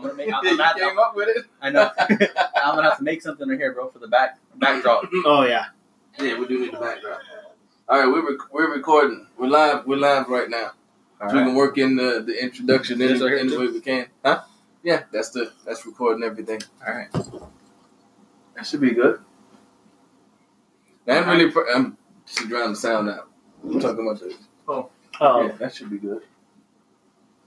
I'm gonna make. I'm, you I'm gonna came have, up with it. I know. I'm gonna have to make something right here, bro, for the back backdrop. Oh yeah. Yeah, we do need the backdrop. All right, we're rec- we're recording. We're live. We're live right now. All So we can work in the, the introduction in, This right in the way we can. Huh? Yeah, that's the that's recording everything. All right. That should be good. I'm really. Pr- I'm just drown the sound out. I'm mm-hmm. talking about this. Oh. oh. Yeah, that should be good.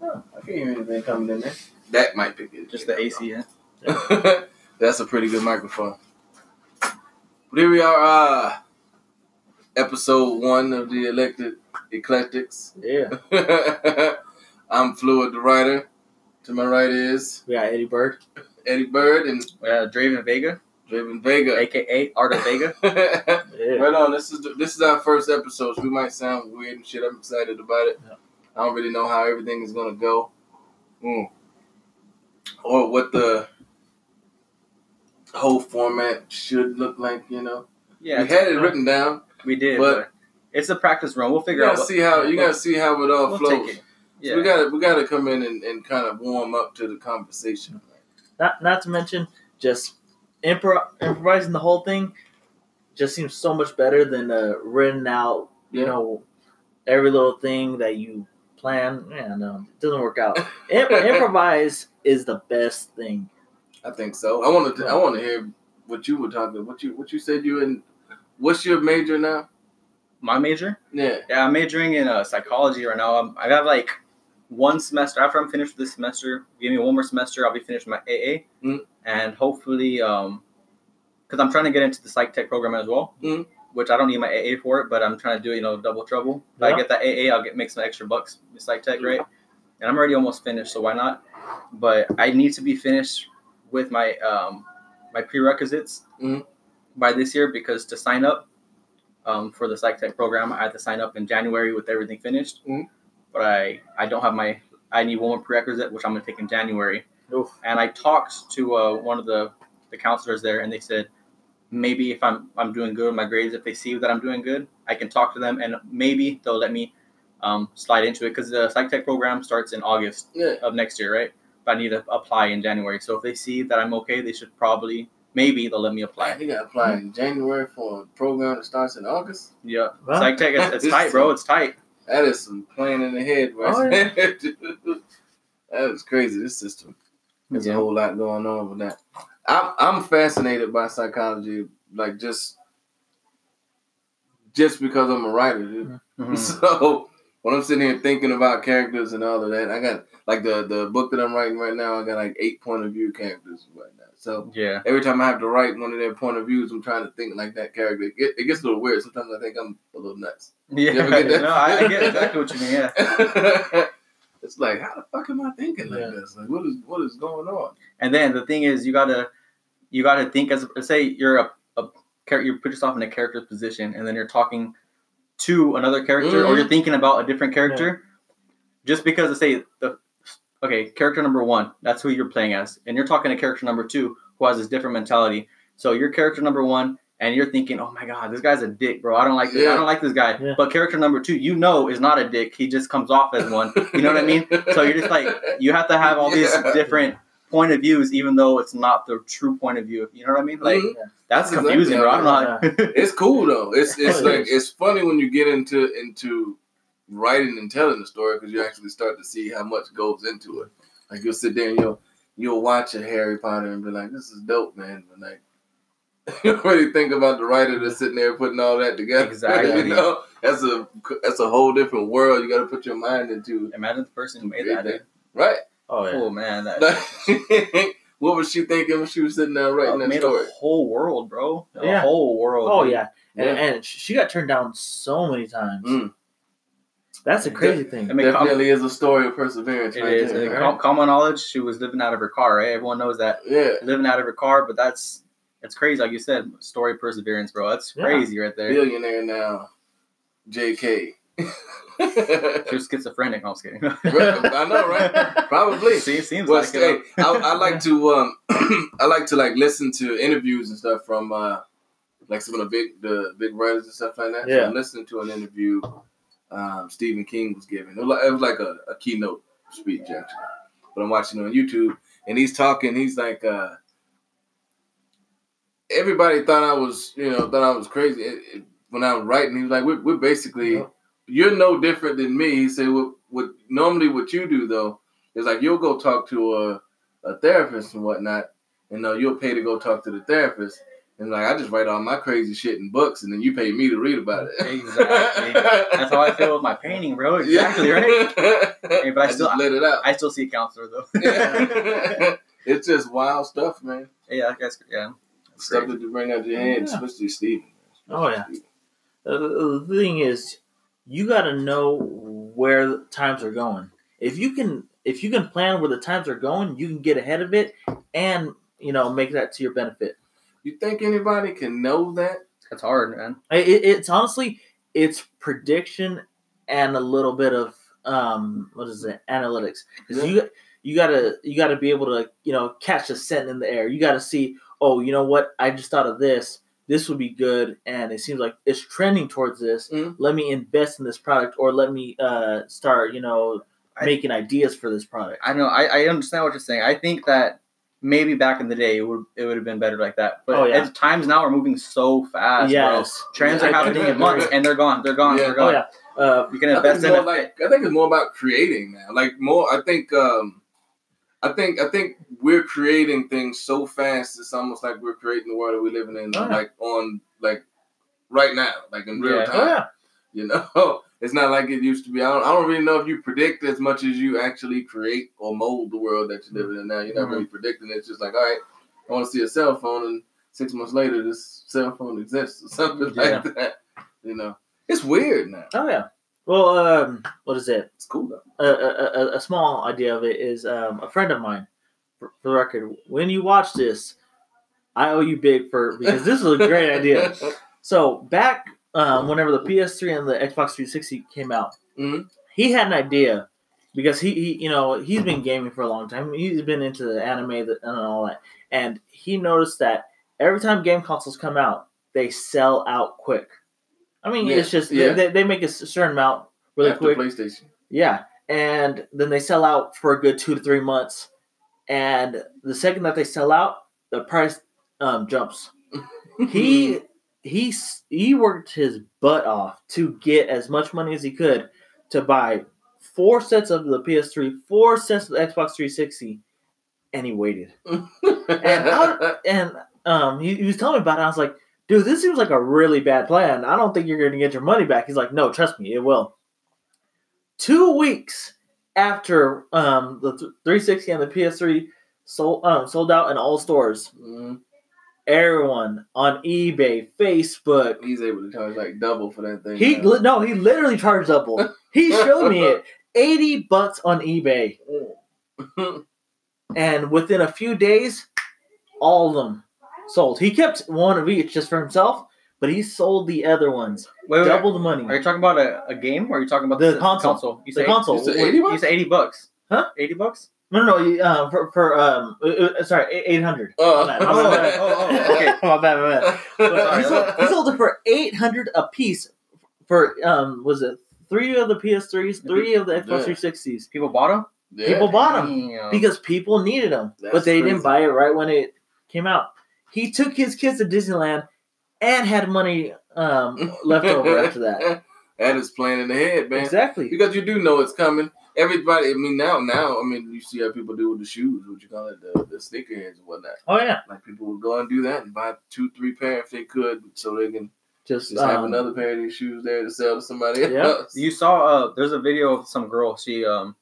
Huh, I can't hear anything coming in there. That might pick it. Just the AC. Yeah. That's a pretty good microphone. But here we are, uh, episode one of the Elected Eclectics. Yeah. I'm Fluid the writer. To my right is We got Eddie Bird. Eddie Bird and We have Dravon Vega, Dravon Vega. aka Art of Vega. Yeah. right on. This is the, this is our first episode, so we might sound weird and shit. I'm excited about it. Yeah. I don't really know how everything is gonna go, Mm. Or what the whole format should look like. You know, Yeah, we had it written down. we did, but- but, it's a practice run. We'll figure out. what- see how you gotta see how it all we'll flows. take it. So Yeah. we gotta we gotta come in and, and kind of warm up to the conversation. Not not to mention just impro- improvising the whole thing just seems so much better than uh, written out. You Yeah. know, every little thing that you plan. Yeah, no, it doesn't work out. Im- improvise is the best thing. I think so. I want to I want to hear what you were talking. What you what you said you in. What's your major now? My major. Yeah. Yeah, I'm majoring in uh, psychology right now. I'm, I got like one semester after I'm finished with this semester. Give me one more semester, I'll be finished my AA, Mm. and hopefully, um, because I'm trying to get into the psych tech program as well, Mm. Which I don't need my AA for it, but I'm trying to do you know double trouble. If Yeah. I get that AA, I'll get make some extra bucks with psych tech, right? And I'm already almost finished, so why not? But I need to be finished with my um my prerequisites Mm. by this year because to sign up um, for the psych tech program, I had to sign up in January with everything finished. Mhm. But I I don't have my I need one more prerequisite, which I'm gonna take in January. Oof. And I talked to uh, one of the the counselors there, and they said maybe if I'm I'm doing good with my grades, if they see that I'm doing good, I can talk to them, and maybe they'll let me um, slide into it because the psych tech program starts in August Yeah. of next year, right? But I need to apply in January. So if they see that I'm okay, they should probably maybe they'll let me apply. You got to apply in January for a program that starts in August. Yeah, Well, psych tech, it's, it's tight, bro. It's tight. That is some playing in the head, right? Oh, yeah. that is crazy. This system. There's a whole lot going on with that. I'm I'm fascinated by psychology, like just just because I'm a writer. dude. Mhm. So when I'm sitting here thinking about characters and all of that, I got like the the book that I'm writing right now. I got like eight point of view characters right now. So Yeah. every time I have to write one of their point of views, I'm trying to think like that character. It, it gets a little weird. Sometimes I think I'm a little nuts. Yeah, You ever get that? no, I, I get exactly what you mean. Yeah, it's like, how the fuck am I thinking like Yeah. this? Like, what is what is going on? and then the thing is, you gotta you gotta think as say you're a, a you put yourself in a character's position, and then you're talking to another character, or Mhm. you're thinking about a different character. Just because let's say the okay character number one, that's who you're playing as, and you're talking to character number two who has this different mentality. So your character number one. And you're thinking, oh my god, this guy's a dick, bro. I don't like this. Yeah. I don't like this guy. Yeah. But character number two, you know, is not a dick. He just comes off as one. You know what I mean? So you're just like you have to have all these Yeah. different point of views, even though it's not the true point of view. You know what I mean? Like Mhm. that's That's confusing, bro. I don't It's cool though. It's it's like it's funny when you get into into writing and telling the story because you actually start to see how much goes into it. Like you'll sit there and you'll you'll watch a Harry Potter and be like, "This is dope, man," but like. You don't really think about the writer that's sitting there putting all that together. Exactly. you know, that's a that's a whole different world. You got to put your mind into. Imagine the person who made that. Dude. Right. Oh yeah. Oh man, that what was she thinking when she was sitting there writing that made story? a whole world, bro. A Yeah. whole world. Oh dude. yeah. And, and she got turned down so many times. Mm. That's a crazy thing. I mean, com- Definitely is a story of perseverance. it right is. there, right? common knowledge. She was living out of her car, right? Everyone knows that Yeah. living out of her car, but that's it's crazy. Like you said, story perseverance, bro. That's Yeah. crazy right there. Billionaire now. JK. She was schizophrenic. No, I'm just kidding. I know, right? Probably. See, it seems Well, like hey, it. I, I like to um, I like to like listen to interviews and stuff from uh, like some of the big the big writers and stuff like that. So Yeah. I'm listening to an interview um, Stephen King was giving. It was like, it was like a, a keynote speech actually, but I'm watching it on YouTube, and he's talking. He's like, uh, everybody thought I was, you know, thought I was crazy It- it- when I was writing. He was like, we're, we're basically, Yep. you're no different than me. He said, what, what normally what you do though is like you'll go talk to a, a therapist and whatnot, and uh, you'll pay to go talk to the therapist. And like I just write all my crazy shit in books, and then you pay me to read about it. Exactly. That's how I feel with my painting, bro. Exactly, right? Hey, but I I still- let it out. I still see a counselor though. it's just wild stuff, man. yeah, I guess. Yeah. That's Stuff crazy. that you bring out your hand, Yeah. especially Stephen. Oh, yeah. Uh, the the thing is, you got to know where the times are going. If you can, if you can plan where the times are going, you can get ahead of it, and you know make that to your benefit. You think anybody can know that? That's hard, man. It, it- it's honestly, it's prediction and a little bit of um, what is it, analytics? Because you you gotta you gotta be able to you know catch a scent in the air. You gotta see, oh, you know what? I just thought of this. This would be good, and it seems like it's trending towards this. Mhm. Let me invest in this product, or let me uh, start, you know, I- making ideas for this product. I know. I, I understand what you're saying. I think that maybe back in the day it would it would have been better like that. But Oh, yeah. as times now are moving so fast, bro. Trends I- are happening in months, and they're gone. They're gone. Yeah. They're gone. Oh yeah, uh, You can I think, invest it's in more it. like, I think it's more about creating now. Like more, I think, um, I think, I think we're creating things so fast. It's almost like we're creating the world that we're living in, yeah. like on, like right now, like in real Yeah. time. yeah. You know, it's not like it used to be. I don't, I don't really know if you predict as much as you actually create or mold the world that you're living in now. You're not Mhm. really predicting. It's just like, all right, I want to see a cell phone, and six months later, this cell phone exists or something Yeah. like that. You know, it's weird now. Oh yeah. Well, um, what is it? It's cool though. a, a, a- a small idea of it is um, a friend of mine. For, for the record, when you watch this, I owe you big for because this is a great idea. So back um, whenever the PS3 and the Xbox 360 came out, Mhm. he had an idea because he, he you know he's been gaming for a long time. He's been into the anime and all that, and he noticed that every time game consoles come out, they sell out quick. I mean, Yeah, it's just yeah. they, they make a certain amount really After quick. PlayStation. Yeah, and then they sell out for a good two to three months, and the second that they sell out, the price um, jumps. He he he worked his butt off to get as much money as he could to buy four sets of the PS3, four sets of the Xbox 360, and he waited. And I, and um, he, he was telling me about it. I was like, dude, this seems like a really bad plan. I don't think you're going to get your money back. He's like, no, trust me, it will. Two weeks after um, the 360 and the PS3 sold um, sold out in all stores, Mhm. everyone on eBay, Facebook, He's able to charge like double for that thing. he li- no, he literally charged double. He showed me it, eighty bucks on eBay, and within a few days, all of them sold. He kept one of each just for himself, but he sold the other ones, Wait, wait, double the money. Are you talking about a, a game or are you talking about The console. You The say console. You said Wait, 80 You bucks? say eighty bucks? Huh? Eighty bucks? No, no, no. Uh, for, for um, uh, uh, sorry, eight hundred. Oh, My bad, oh, my bad. oh, oh, okay. my bad, my bad. Sorry, he, sold, he sold it for eight hundred a piece. For um, was it three of the PS3s, three of the Xbox Yeah. 360s? People bought them Yeah. People bought them because people needed them, That's but they crazy. didn't buy it right when it came out. He took his kids to Disneyland and had money um, left over after that. That is playing in the man. Exactly. Because you do know it's coming. Everybody, I mean, now, now, I mean, you see how people do with the shoes, what you call it, the, the sneakerheads and whatnot. Oh yeah, Like people would go and do that and buy two, three pair if they could, so they can just, just have um, another pair of these shoes there to sell to somebody Yeah. else. You saw uh there's a video of some girl. She um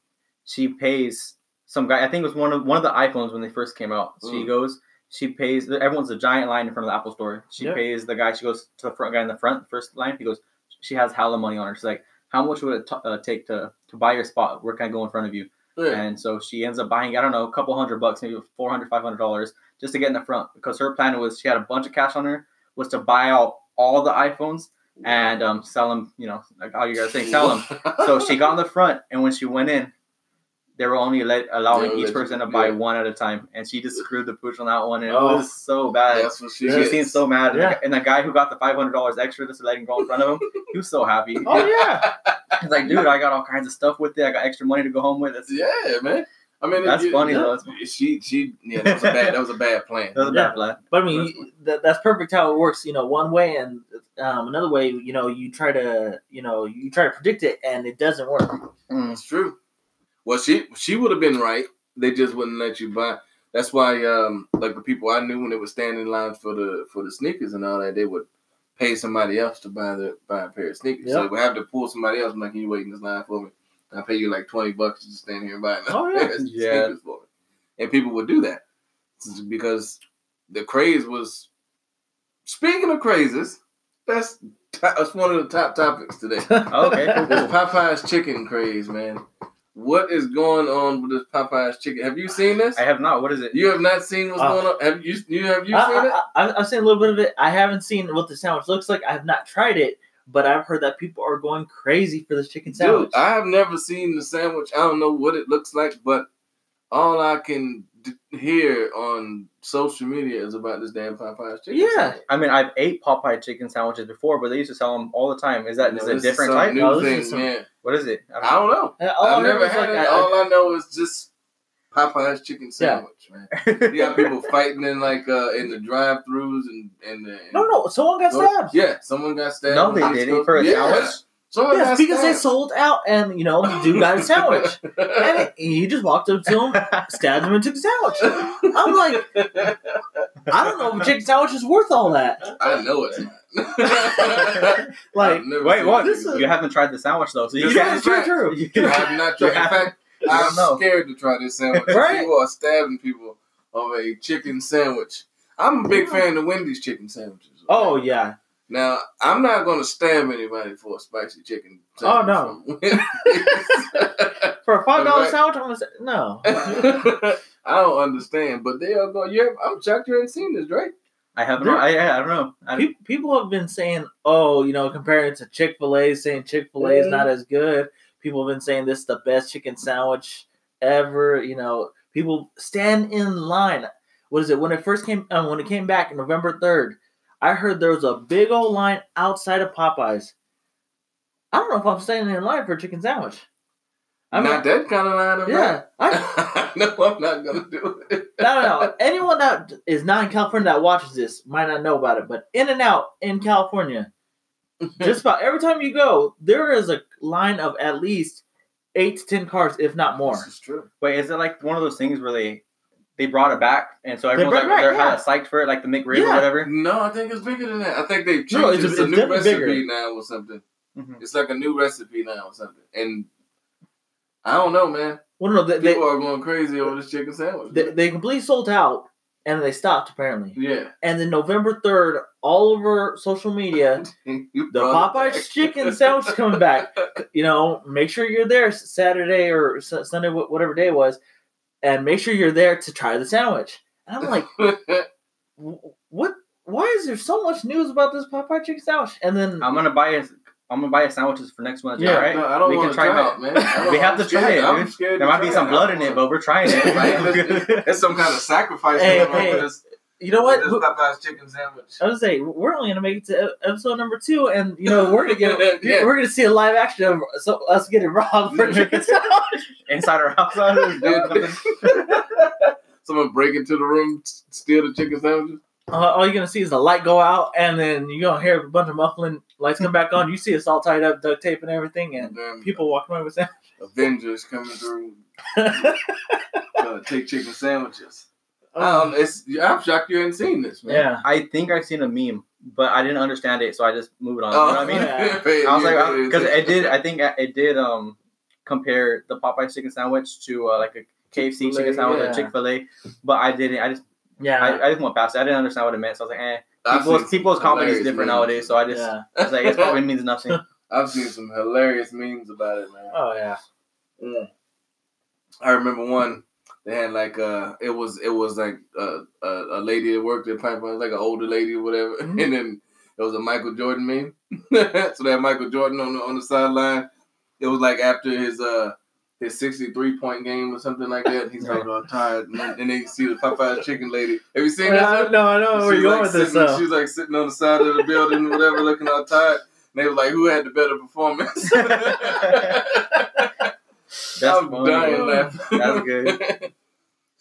she pays some guy. I think it was one of one of the iPhones when they first came out. She Mm. goes. She pays. Everyone's a giant line in front of the Apple Store. She pays the guy. She goes to the front guy in the front, first line. He goes. She has hella money on her. She's like, "How much would it t- uh, take to to buy your spot? Where can I go in front of you?" Yeah. And so she ends up buying, I don't know, a couple hundred bucks, maybe 400 $500 just to get in the front because her plan was she had a bunch of cash on her, was to buy out all the iPhones and um, sell them, you know, like how you guys saying, sell them. So she got in the front, and when she went in, they were only let, allowing Yeah, each person you- to buy yeah. one at a time, and she just screwed the pooch on that one, and Oh. it was so bad. That's what she She seemed so mad, and, Yeah. the, and the guy who got the five hundred dollars extra just to let him go in front of him, he was so happy. Oh yeah. He's like, dude, I got all kinds of stuff with it. I got extra money to go home with. It's, Yeah, man. I mean, That's it- funny yeah. though. She, she, yeah, that was a bad, that was a bad plan. That was a Yeah. bad plan. But I mean, that, that's perfect how it works. You know, one way and um, another way. You know, you try to, you know, you try to predict it, and it doesn't work. Mm. That's true. Well, she, she would have been right. They just wouldn't let you buy. That's why, um, like the people I knew when they were standing in line for the for the sneakers and all that, they would pay somebody else to buy the buy a pair of sneakers. So Yep. they would have to pull somebody else. I'm like, can you wait in this line for me? I'll pay you like twenty bucks to stand here and buy Oh, another yeah. pair of Yeah. sneakers for me. And people would do that because the craze was. Speaking of crazes, that's that's one of the top topics today. Oh, okay, cool, cool. Popeye's chicken craze, man. What is going on with this Popeye's chicken? Have you seen this? I have not. What is it? You have not seen what's Uh, going on. Have you? You have you I, seen it? I, I, I've seen a little bit of it. I haven't seen what the sandwich looks like. I have not tried it, but I've heard that people are going crazy for this chicken sandwich. Dude, I have never seen the sandwich. I don't know what it looks like, but all I can d- hear on social media is about this damn Popeye's chicken. Yeah. sandwich. I mean, I've ate Popeye chicken sandwiches before, but they used to sell them all the time. Is that You is it a different some type? New No, thing, is some- man. What is it? I don't know. All I I've heard never had like, it. I- all I know is just Popeye's chicken Yeah. sandwich, man. You got people fighting in like uh in the drive-throughs and and the, no, no, someone got stabbed. Yeah, someone got stabbed. No, they didn't. For a yeah. sandwich? Someone Yes, got because they sold out, and you know, the dude got a sandwich, and it, he just walked up to him, stabbed him, and took the sandwich. I'm like, I don't know if a chicken sandwich is worth all that. I know it's not. Like, I've never Wait, what? it. This is- You haven't tried the sandwich though, so you This yeah, is can't. true, fact. true. I have not tried. In fact, I'm don't know. scared to try this sandwich. Right. People are stabbing people of a chicken sandwich. I'm a big fan of Wendy's chicken sandwiches. Oh yeah, Now, I'm not going to stab anybody for a spicy chicken Oh, sandwich. no. no. for a five dollar Right. sandwich, I'm gonna say no. I don't understand, but they are going. Yeah, I'm shocked you haven't seen this, Drake. I haven't. I, I, I don't know. I, Pe- People have been saying, oh, you know, comparing it to Chick Fil A, saying Chick Fil A is not as good. People have been saying this is the best chicken sandwich ever. You know, people stand in line. What is it? When it first came, uh, when it came back November third, I heard there was a big old line outside of Popeyes. I don't know if I'm standing in line for a chicken sandwich. I'm not that kind of line. I'm Yeah, I, not. no, I'm not going to do it. no, no, no. Anyone that is not in California that watches this might not know about it, but In and Out in California, just about every time you go, there is a line of at least eight to ten cars, if not more. This is true. wait, is it like one of those things where they they brought it back, and so everyone's brought like back, they're yeah. kind of psyched for it, like the McRib or whatever? No, I think it's bigger than that. I think they've changed No, it. it's- It's, a it's new recipe bigger. now or something. Mhm. It's like a new recipe now or something. And I don't know, man. Well, no, they, they, People are going crazy over this chicken sandwich. they, they completely sold out, and they stopped apparently. yeah. And then November third, all over social media, the Popeyes back. chicken sandwich is coming back. you know, make sure you're there Saturday or Sunday, whatever day it was, and make sure you're there to try the sandwich. And I'm like, what? Why is there so much news about this Popeye chicken sandwich? And then I'm gonna buy a, I'm gonna buy a sandwiches for next month. Yeah, Yeah, right. No, I don't we can try try, it, out. man. We have to try it, I'm scared There might be some blood I in it, but we're trying it. let's- It's some kind of sacrifice Hey, hey. You know what? this Popeye's chicken sandwich. I was gonna say we're only gonna make it to episode number two, and you know we're gonna get Yeah. we're gonna see a live action of so, us getting robbed for chicken sandwich. Inside our house, Someone break into the room, steal the chicken sandwiches. Uh, all you're gonna see is the light go out, and then you're gonna hear a bunch of muffling lights come back on. You see us all tied up, duct tape and everything, and Damn, people walking away with sandwiches. Avengers coming through, take chicken sandwiches. Um, it's I'm shocked you hadn't seen this, man. yeah. I think I've seen a meme, but I didn't understand it, so I just moved on. Oh, you know what I mean? yeah. I was like, because it did. I think it did um compare the Popeye chicken sandwich to uh, like a KFC Chick-fil-A, chicken sandwich yeah. or Chick Fil A, but I didn't. I just Yeah. I, I just went past it. I didn't understand what it meant, so I was like, eh. People's seen people's comedy is different memes. nowadays, so I just yeah. I was like, it probably means nothing. I've seen some hilarious memes about it, man. Oh yeah. Mm. I remember one. They had like uh, it was it was like uh, a, a lady that worked at Piper, like an older lady or whatever, Mhm. and then it was a Michael Jordan meme. so they had Michael Jordan on the on the sideline. It was like after his uh his sixty three point game or something like that. He's like all tired, and then, and then you see the Popeyes chicken lady. Have you seen that? no, I know where She's you're going like with this. sitting- though. She's like sitting on the side of the building, whatever, looking all tired. And they were like, "Who had the better performance?" That's I'm funny. dying laughing. That's good.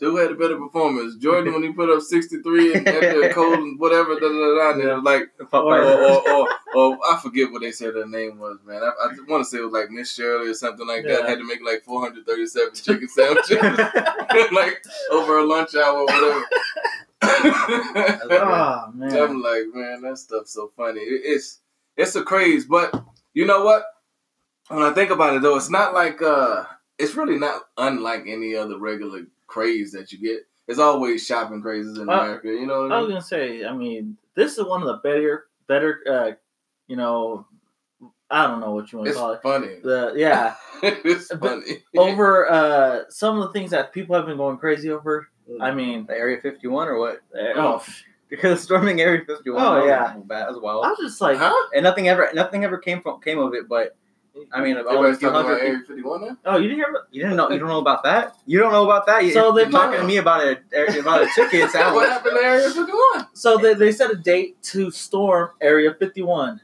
So who had a better performance? Jordan when he put up 63 and after Cole and whatever, da, da, da, da, and it was like, or, or, or, or I forget what they said her name was, man. I, I want to say it was like Miss Shirley or something like that. Yeah. Had to make like 437 chicken sandwiches, like over a lunch hour or whatever. Oh man. I'm like, man, that stuff's so funny. It- It's it's a craze, but you know what? When I think about it, though, it's not like uh, it's really not unlike any other regular craze that you get. It's always shopping crazes in Uh, America. You know what I I was gonna say, I mean, this is one of the better, better, uh, you know, I don't know what you want to It's call it. funny. The yeah, it's But funny. over uh, some of the things that people have been going crazy over. I mean, The Area 51 or what? oh, Because storming Area 51. Oh, yeah. bad. That was wild. I was just like, huh? and nothing ever, nothing ever came from came of it. But I mean, about Everybody's talking about. Area 51 now. oh, you didn't hear? You didn't know. You don't know about that. You don't know about that. So they you're talking to me about a about a chicken What happened to Area 51? So they, they set a date to storm Area 51.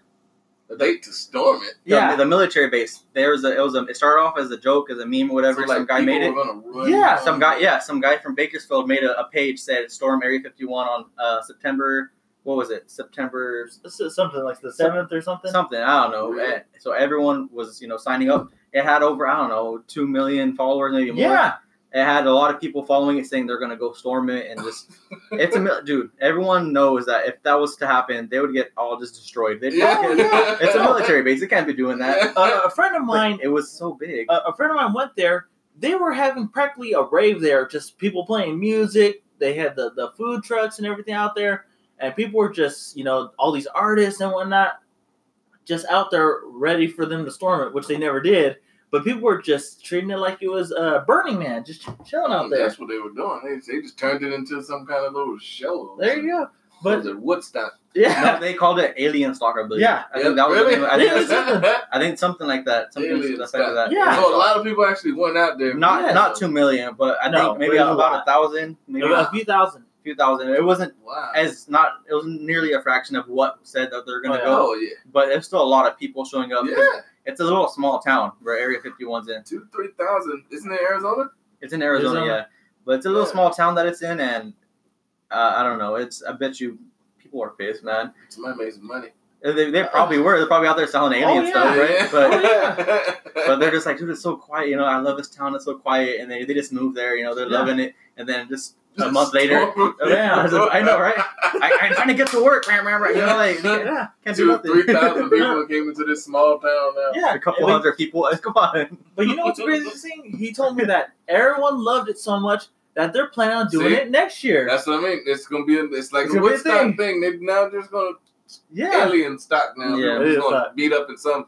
The date to storm it. The- Yeah. the, military base. There was a. It was a. It started off as a joke, as a meme, or whatever. So, like, some guy made it. run Yeah, down- Some guy, yeah, some guy from Bakersfield made a, a page said storm Area 51 on uh, September. What was it? September something like the seventh or something. something. I don't know. Really? Eh, So everyone was you know signing up. It had over I don't know two million followers, maybe more. Yeah, It had a lot of people following it, saying they're gonna go storm it, and just it's a dude. Everyone knows that if that was to happen, they would get all just destroyed. They'd Yeah. fucking- it's a military base. They can't be doing that. uh, a friend of But mine, it was so big. a, a friend of mine went there. They were having practically a rave there, just people playing music. They had the, the food trucks and everything out there, and people were just, you know, all these artists and whatnot, just out there ready for them to storm it, which they never did. But people were just treating it like it was uh, Burning Man, just chilling out there. That's what they were doing. They, they just turned it into some kind of little show. There you go. But But the Woodstock. no, yeah, they called it Alien Stalker. I believe. Yeah. I think that was. the I think, Yeah, I think something like that. Something to Alien the effect that. Yeah. So a lot of people actually went out there. Not Yeah. not two million, but I No, think maybe but a about a thousand, maybe a a few thousand. Few thousand. It wasn't Wow. as not. It was nearly a fraction of what said that they're gonna Oh, go, oh yeah. but there's still a lot of people showing up. Yeah. It's a little small town where Area 51's in. Two, three thousand. Isn't it Arizona? It's in Arizona, Arizona. yeah, but it's a little Yeah. small town that it's in, and uh, I don't know. It's I bet you people are pissed, man. Somebody made some money. They, they probably were. They're probably out there selling alien Oh, yeah. stuff, right? Yeah. But Oh, yeah. but they're just like, dude, it's so quiet. You know, I love this town. It's so quiet, and they, they just move there. You know, they're Yeah. loving it, and then just a month later, Storm. yeah, I, was like, I know, right? I, I'm trying to get to work, man, man, right? You know, like can't, Yeah, can't do Two, nothing. three thousand people came into this small town now. yeah. a couple And we- hundred people. Come on. But you know what's the craziest thing? He told me that everyone loved it so much that they're planning on doing See? it next year. That's what I mean. It's gonna be. A, it's like It's a gonna be a Woodstock thing. thing. They now just gonna yeah. alien stock now. Yeah. They're just gonna stock. meet up in some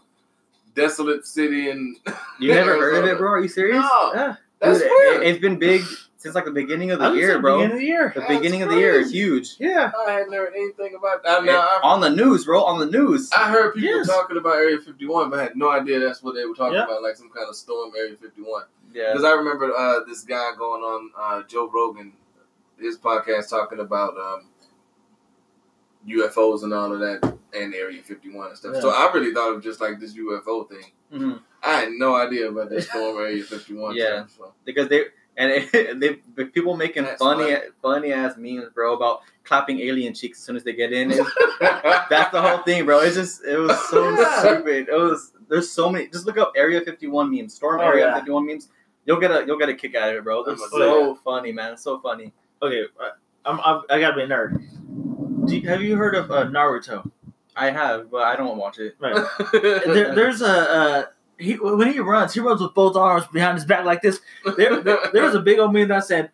desolate city and. You never heard of it, bro? Are you serious? No, Yeah. that's Dude, weird. It, has been big since like the beginning of the year, at bro. Beginning of the year. the That's beginning of the year is huge. Yeah. I hadn't heard anything about that. Now, I, on the news, bro. On the news. I heard people Yes. talking about Area 51, but I had no idea that's what they were talking Yeah. about, like some kind of storm Area 51. Yeah. Because I remember uh, this guy going on uh, Joe Rogan, his podcast, talking about um, UFOs and all of that, and Area 51 and stuff. Yeah. So I really thought of just like this UFO thing. Mhm. I had no idea about this storm Area 51. Yeah. stuff, so. because they and it, they the people making That's funny funny. funny ass memes, bro, about clapping alien cheeks as soon as they get in. That's the whole thing, bro. It's just it was so Yeah. stupid. It was there's so many. Just look up Area 51 memes, Storm Oh, Area yeah. 51 memes. You'll get a you'll get a kick out of it, bro. They're so funny, man. So funny. Okay. uh, I'm, I'm, I gotta be a nerd. Do you, have you heard of uh, Naruto? I have, but I don't watch it. Right. there, there's a uh, he when he runs, he runs with both arms behind his back like this. There, there, there was a big old meme that said,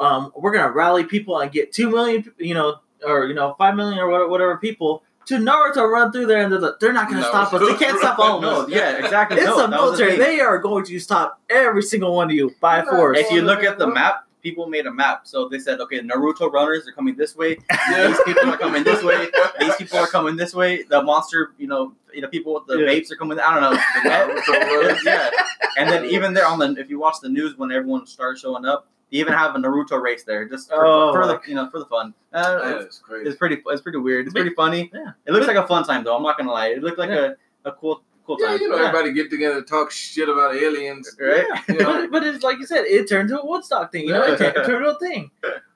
um, "We're gonna rally people and get two million, you know, or you know, five million or whatever, whatever people to Naruto run through there, and they're, like, they're not gonna stop us. They can't stop all of us. yeah, exactly. It's no, the that was military. thing. They are going to stop every single one of you by Yeah. force. If you look at the map, people made a map. So they said, okay, Naruto runners are coming this way. Yeah. These people are coming this way. These people are coming this way. The monster, you know, you know, people with the Yeah. vapes are coming. I don't know. The Naruto runners. yeah. And then even there on the, if you watch the news when everyone starts showing up, they even have a Naruto race there, just for, Oh, for the, you know, for the fun. Uh, That it's, is crazy. it's pretty, it's pretty weird. It's pretty funny. Yeah. It looks like a fun time though. I'm not gonna lie. It looked like Yeah. a, a cool, cool Yeah, time. you know, Yeah. everybody get together and talk shit about aliens. Right? You know, But, but it's like you said, it turned to a Woodstock thing. You know, it, turned- it turned to a thing.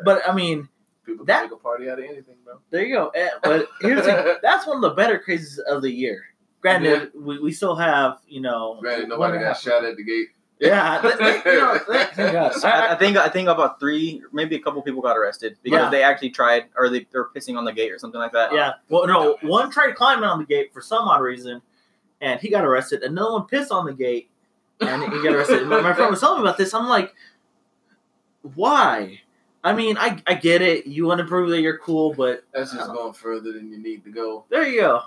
But I mean, people that- can make a party out of anything, bro. there you go. Eh, But here's the that's one of the better crazes of the year. Granted, we, we still have you know. Granted, nobody got half- shot at the gate. Yeah, th- th- you know, th- thank God. I, I think I think about three, maybe a couple people got arrested because Yeah. they actually tried, or they, they were pissing on the gate or something like that. Yeah. Well, no, one tried climbing on the gate for some odd reason, and he got arrested. Another one pissed on the gate, and he got arrested. my, my friend was telling me about this. I'm like, why? I mean, I, I get it. You want to prove that you're cool, but That's just going further than you need to go. there you go.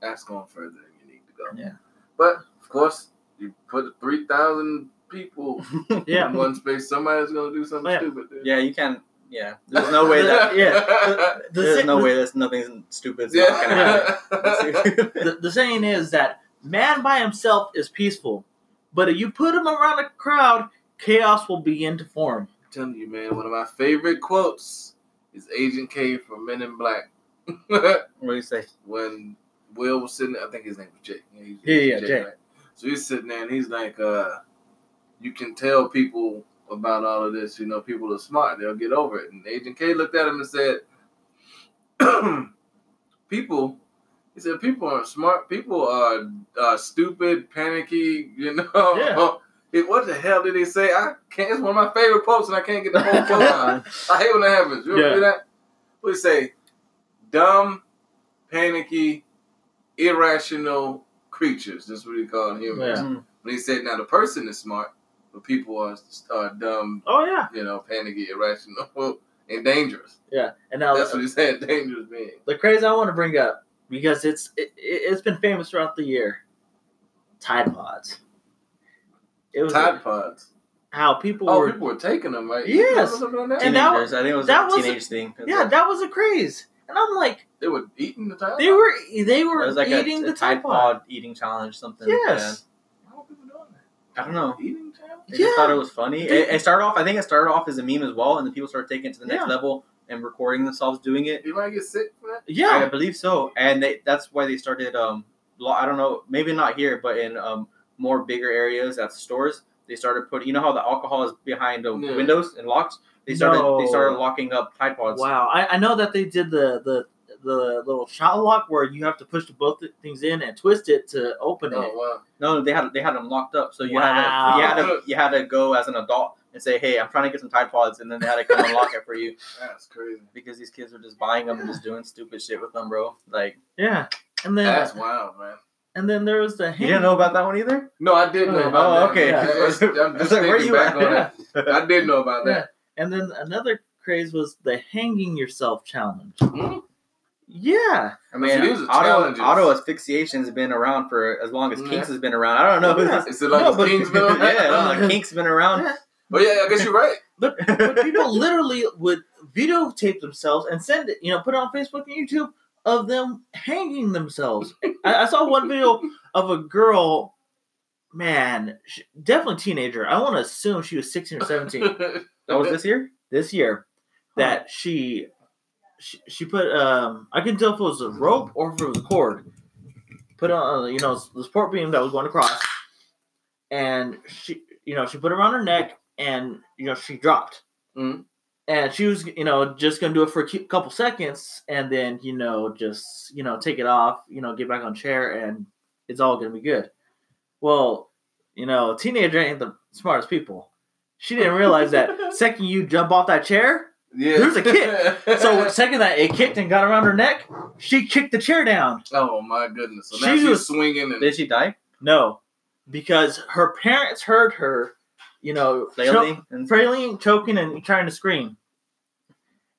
That's going further than you need to go. Yeah. But of course, you put three thousand people Yeah. in one space. Somebody's gonna do something Yeah. stupid. Dude. Yeah, you can't. Yeah, there's no way that. Yeah. The, There's sa- no the- way that's nothing stupid's not gonna Yeah. happen. The, the saying is that man by himself is peaceful, but if you put him around a crowd, chaos will begin to form. Telling you, man, one of my favorite quotes is Agent K from Men in Black. what do you say? when Will was sitting there, I think his name was Jake. Yeah, Yeah, yeah, he's Jake. right? So he's sitting there and he's like, uh, you can tell people about all of this, you know, people are smart, they'll get over it. And Agent K looked at him and said, People he said people aren't smart, people are uh, stupid, panicky, you know. Yeah. It, what the hell did he say? I can't. It's one of my favorite quotes, and I can't get the whole quote out. I hate when that happens. You ever Yeah. do that? What do you say? Dumb, panicky, irrational creatures. That's what he called humans. Yeah. Mm-hmm. When he said, now the person is smart, but people are, are dumb, Oh yeah, you know, panicky, irrational, and dangerous. yeah. And now That's what he said, dangerous being. the craze I want to bring up because it's it, it, it's been famous throughout the year. Tide Pods. It was Tide Pods. how people Oh, were. people were taking them, right? Yes. You remember something like that? And that- Teenagers. I think it was that a was a- teenage thing. yeah, that was a craze, and I'm like, They were eating the Tide Pods. they were they it were was like eating a, the a Tide Tide Pod. Pod eating challenge, something. Yes. Why were people doing that? I don't know. Eating challenge? They just thought it was funny. It, it started off. I think it started off as a meme as well, and then people started taking it to the next Yeah. level and recording themselves doing it. You might get sick for that? I believe so, and they, that's why they started. Um, I don't know, maybe not here, but in um more bigger areas at the stores, they started putting. You know how the alcohol is behind the Yeah. windows and locks. They started. They started locking up Tide Pods. wow. I, I know that they did the the the little shot lock where you have to push the both things in and twist it to open oh, it. Oh, wow. No, they had they had them locked up. So you Wow. had to you had to you had to go as an adult and say, "Hey, I'm trying to get some Tide Pods," and then they had to come unlock it for you That's crazy. because these kids were just buying them and just doing stupid shit with them, bro. Like Yeah, and then That's wild, man. And then there was the you didn't know about that one either. No, I did know Oh, about that. Oh, okay. Yeah. I'm just like, where you back at? on it. I did know about that. And then another craze was the hanging yourself challenge. Mhm. Yeah. I mean, So auto challenges. auto asphyxiation has been around for as long as Yeah. Kinks has been around. I don't know. Yeah. who's- Is it like no, the but- King's been around? yeah, no, the Kinks been around. Yeah. Oh yeah, I guess you're right. But, but people literally would videotape themselves and send it, you know, put it on Facebook and YouTube of them hanging themselves. I, I saw one video of a girl, man, sh definitely teenager. I want to assume she was 16 or 17 That was this year. this year that she, she she put um I can't tell if it was a rope or if it was a cord. Put on uh, you know the support beam that was going across, and she you know she put it around her neck and you know she dropped. Mhm. And she was, you know, just gonna do it for a couple seconds, and then, you know, just, you know, take it off, you know, get back on chair, and it's all gonna be good. Well, you know, a teenager ain't the smartest people. She didn't realize that second you jump off that chair, yeah. There's a kick. so second that it kicked and got around her neck, she kicked the chair down. oh my goodness! So now She she's was- swinging and Did she die? No, because her parents heard her, you know, cho- Flailing and flailing, choking, and trying to scream.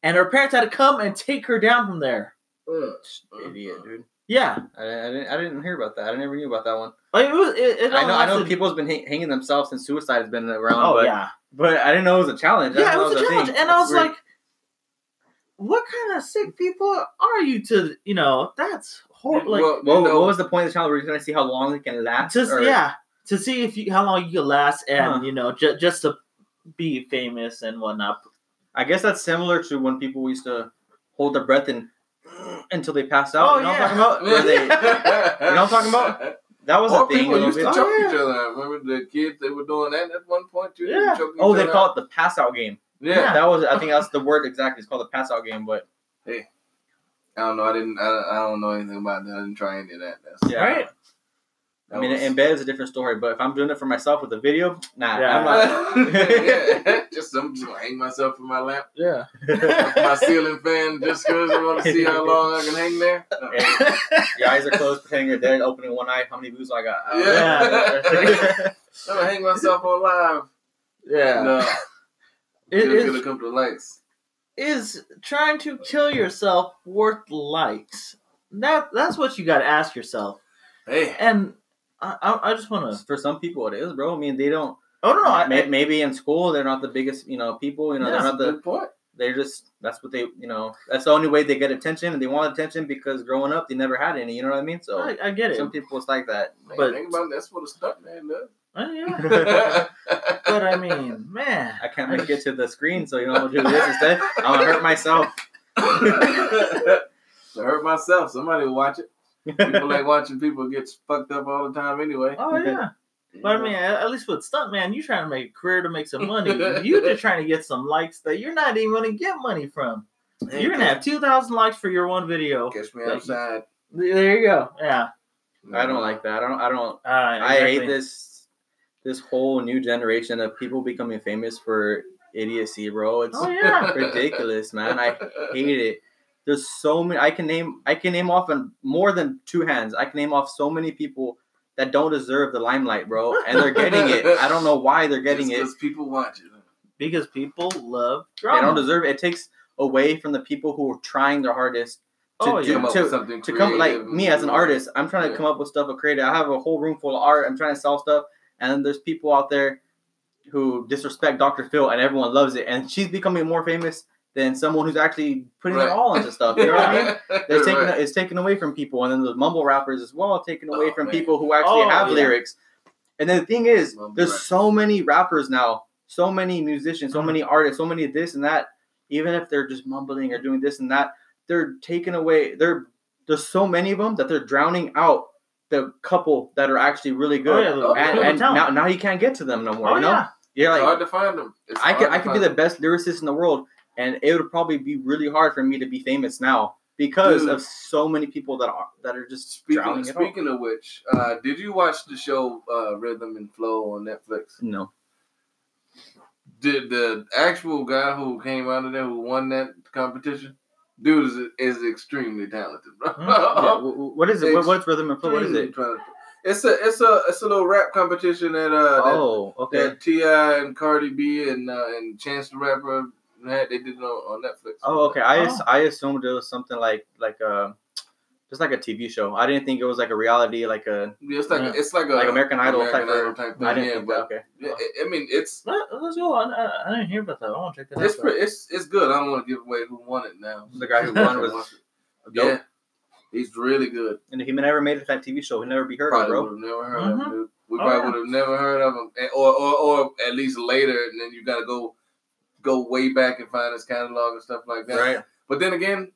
And her parents had to come and take her down from there. Ugh. idiot, dude. Yeah, I, I didn't. I didn't hear about that. I never knew about that one. like it was. It, it I know. I know people's been hang- hanging themselves since suicide has been around. Oh but, yeah, But I didn't know it was a challenge. Yeah, it didn't was a thing. challenge, and I was weird. like, "What kind of sick people are you to? You know, that's horrible. Like, well, What, what was the point of the challenge? Were you going to see how long it can last? just or- yeah, to see if you how long you can last, and Huh. you know, ju- just to be famous and whatnot. I guess that's similar to when people used to hold their breath and until they passed out. Oh, you know yeah. what I'm talking about? They- you know what I'm talking about? that was Or a thing. a people little used to choke Oh, yeah. each other. out. Remember the kids? They were doing that at one point too. Yeah. choking Oh, they other call out. it the pass out game. Yeah. That was, I think that's the word exactly. It's called the pass out game. But hey, I don't know. I didn't. I, I don't know anything about that. I didn't try any of that. That's, yeah, Right. I mean, in bed is a different story. But if I'm doing it for myself with a video, nah, Yeah. I'm not. yeah, just I'm just gonna hang myself in my lap, Yeah. my ceiling fan, just because I want to see how long I can hang there. No. Hey, your eyes are closed, pretending you're dead, opening one eye. How many views I got? I don't Yeah. know. I'm gonna hang myself on live. yeah. No, it's is gonna come to likes. is trying to kill yourself worth likes? That that's what you got to ask yourself. Hey, And I I, I just want to. For some people, it is, bro. I mean, they don't. Oh no, no, I, may- maybe in school they're not the biggest, you know, people. You know, Yeah, they're that's not the. good point. They're just. That's what they. You know, that's the only way they get attention, and they want attention because growing up they never had any. You know what I mean? So I, I get it. some people it's like that. Man, But- think about it, that's what a stunt man does. Uh, yeah. but I mean, man, I can't make it to the screen, so you know, I'll do this instead. I'm gonna hurt myself. to hurt myself. Somebody will watch it. People like watching people get fucked up all the time anyway. Oh yeah. But I mean, at at least with Stuntman, you're trying to make a career to make some money. you're just trying to get some likes that you're not even going to get money from. Hey, You're gonna have two thousand likes for your one video. catch me outside. There you go. Yeah. I don't like that. I don't. I don't. Uh, I hate this this whole new generation of people becoming famous for idiocy, bro. It's Oh yeah. ridiculous, man. I hate it. There's so many. I can name. I can name off in more than two hands. I can name off so many people that don't deserve the limelight, bro, and they're getting it. I don't know why they're getting it. because people watch it. Because people love They don't deserve it. It takes away from the people who are trying their hardest to oh do- yeah. Come up to- with something to come like me as an artist i'm trying to Yeah. come up with stuff of creative i have a whole room full of art i'm trying to sell stuff and then there's people out there who disrespect dr phil and everyone loves it and she's becoming more famous than someone who's actually putting Right. their all into stuff you know what i mean they're taking Right. it's taken away from people and then the mumble rappers as well taken away Oh, from man. people who actually Oh, have yeah. lyrics and then the thing is Mumble there's rappers. so many rappers now so many musicians so Mhm. many artists so many this and that even if they're just mumbling or doing this and that they're taking away they're there's so many of them that they're drowning out the couple that are actually really Oh, good yeah, and, and now, now you can't get to them no more Oh you know yeah. you're It's hard to find them. It's I hard could I could be find the best lyricist in the world, and it would probably be really hard for me to be famous now because Dude. of so many people that are that are just Speaking, speaking of which, uh, did you watch the show uh, Rhythm and Flow on Netflix? No, Did the actual guy who came out of there who won that competition? Dude is, is extremely talented, bro. Hmm. Yeah, wh- wh- what is it? What, what's rhythm and flow? What is it? It's a it's a it's a little rap competition that uh that- Oh, okay. that T.I. and Cardi B and uh, and Chance the Rapper. They did it on, on Netflix. Oh, okay. I Oh. I assumed it was something like like uh just like a TV show. I didn't think it was like a reality, like a Yeah, it's like Yeah. it's like a like American Idol American type. Idol of, type thing. I didn't yeah, think but that. Okay. yeah, I- I mean it's Let, let's go. I, I, I didn't hear about that. I want to check that it's out. pretty, it's it's good. I don't want to give away who won it now. The guy who won was yeah, he's really good. And if he never made it to that TV show, he'd never be heard of, bro. never heard Mhm. of him, dude. We Oh, probably yeah. would have never heard of him, or, or or at least later, and then you got to go go way back and find his catalog and stuff like that. Right. But then again,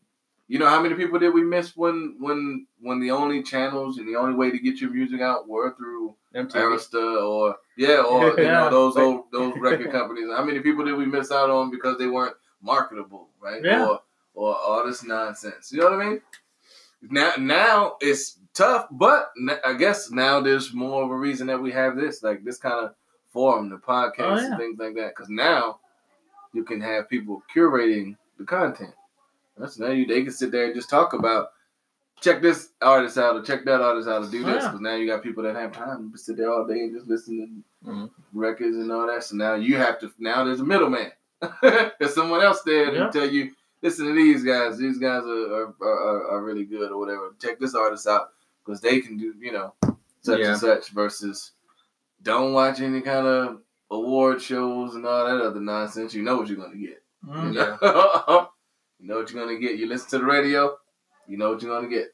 you know how many people did we miss when when when the only channels and the only way to get your music out were through MTV. Arista or yeah, or you Yeah. know those old those record companies. How many people did we miss out on because they weren't marketable, right? Yeah. Or or all this nonsense. You know what I mean? Now now it's tough, but I guess now there's more of a reason that we have this like this kind of forum, the podcast Oh, yeah. and things like that. Because now you can have people curating the content. That's now you they can sit there and just talk about check this artist out or check that artist out or do Oh, this yeah. because now you got people that have time to sit there all day and just listen to Mhm. records and all that. So now you have to now there's a middleman. there's someone else there Yeah. to tell you listen to these guys. These guys are are, are, are really good or whatever. Check this artist out because they can do you know such Yeah. and such versus don't watch any kind of award shows and all that other nonsense. You know what you're gonna get. Mm. You know, you know what you're gonna get. You listen to the radio, you know what you're gonna get.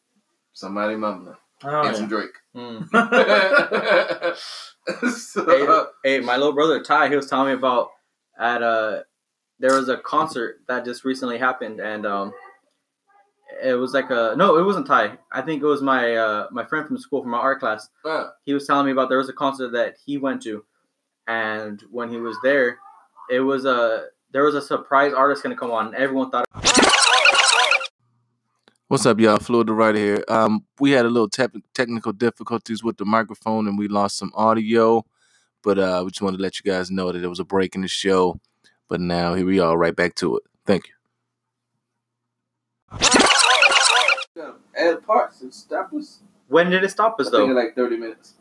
Somebody mumbling Oh, and yeah. some Drake. Mm. so, Hey, my little brother Ty, he was telling me about at uh there was a concert that just recently happened and um It was like a no, it wasn't Ty. I think it was my uh, my friend from school from my art class. Uh, He was telling me about there was a concert that he went to, and when he was there, it was a there was a surprise artist gonna come on, and everyone thought What's up, y'all? Fluid the Writer here. Um, we had a little tep- technical difficulties with the microphone and we lost some audio, but uh, we just wanted to let you guys know that there was a break in the show. But now here we are, right back to it. Thank you. Add parts and stop us. when did it stop us though? like thirty minutes.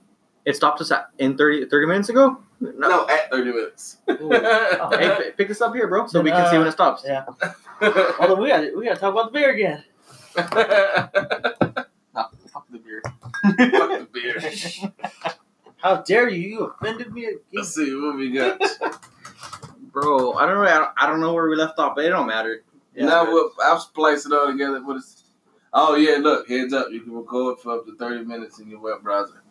It stopped us at, in 30, 30 minutes ago. No, at thirty minutes. Oh, Hey, p- pick this up here, bro, so Then, we can see when uh, it stops. Yeah. Although we got we got to talk about the beer again. Fuck the beer. Fuck the beer. How dare you? You offended me. again. Let's see what we got. Bro, I don't know. I don't, I don't know where we left off, but it don't matter. Yeah. now we'll, I'll splice it all together. What is? Oh yeah, look, heads up. You can record for up to thirty minutes in your web browser.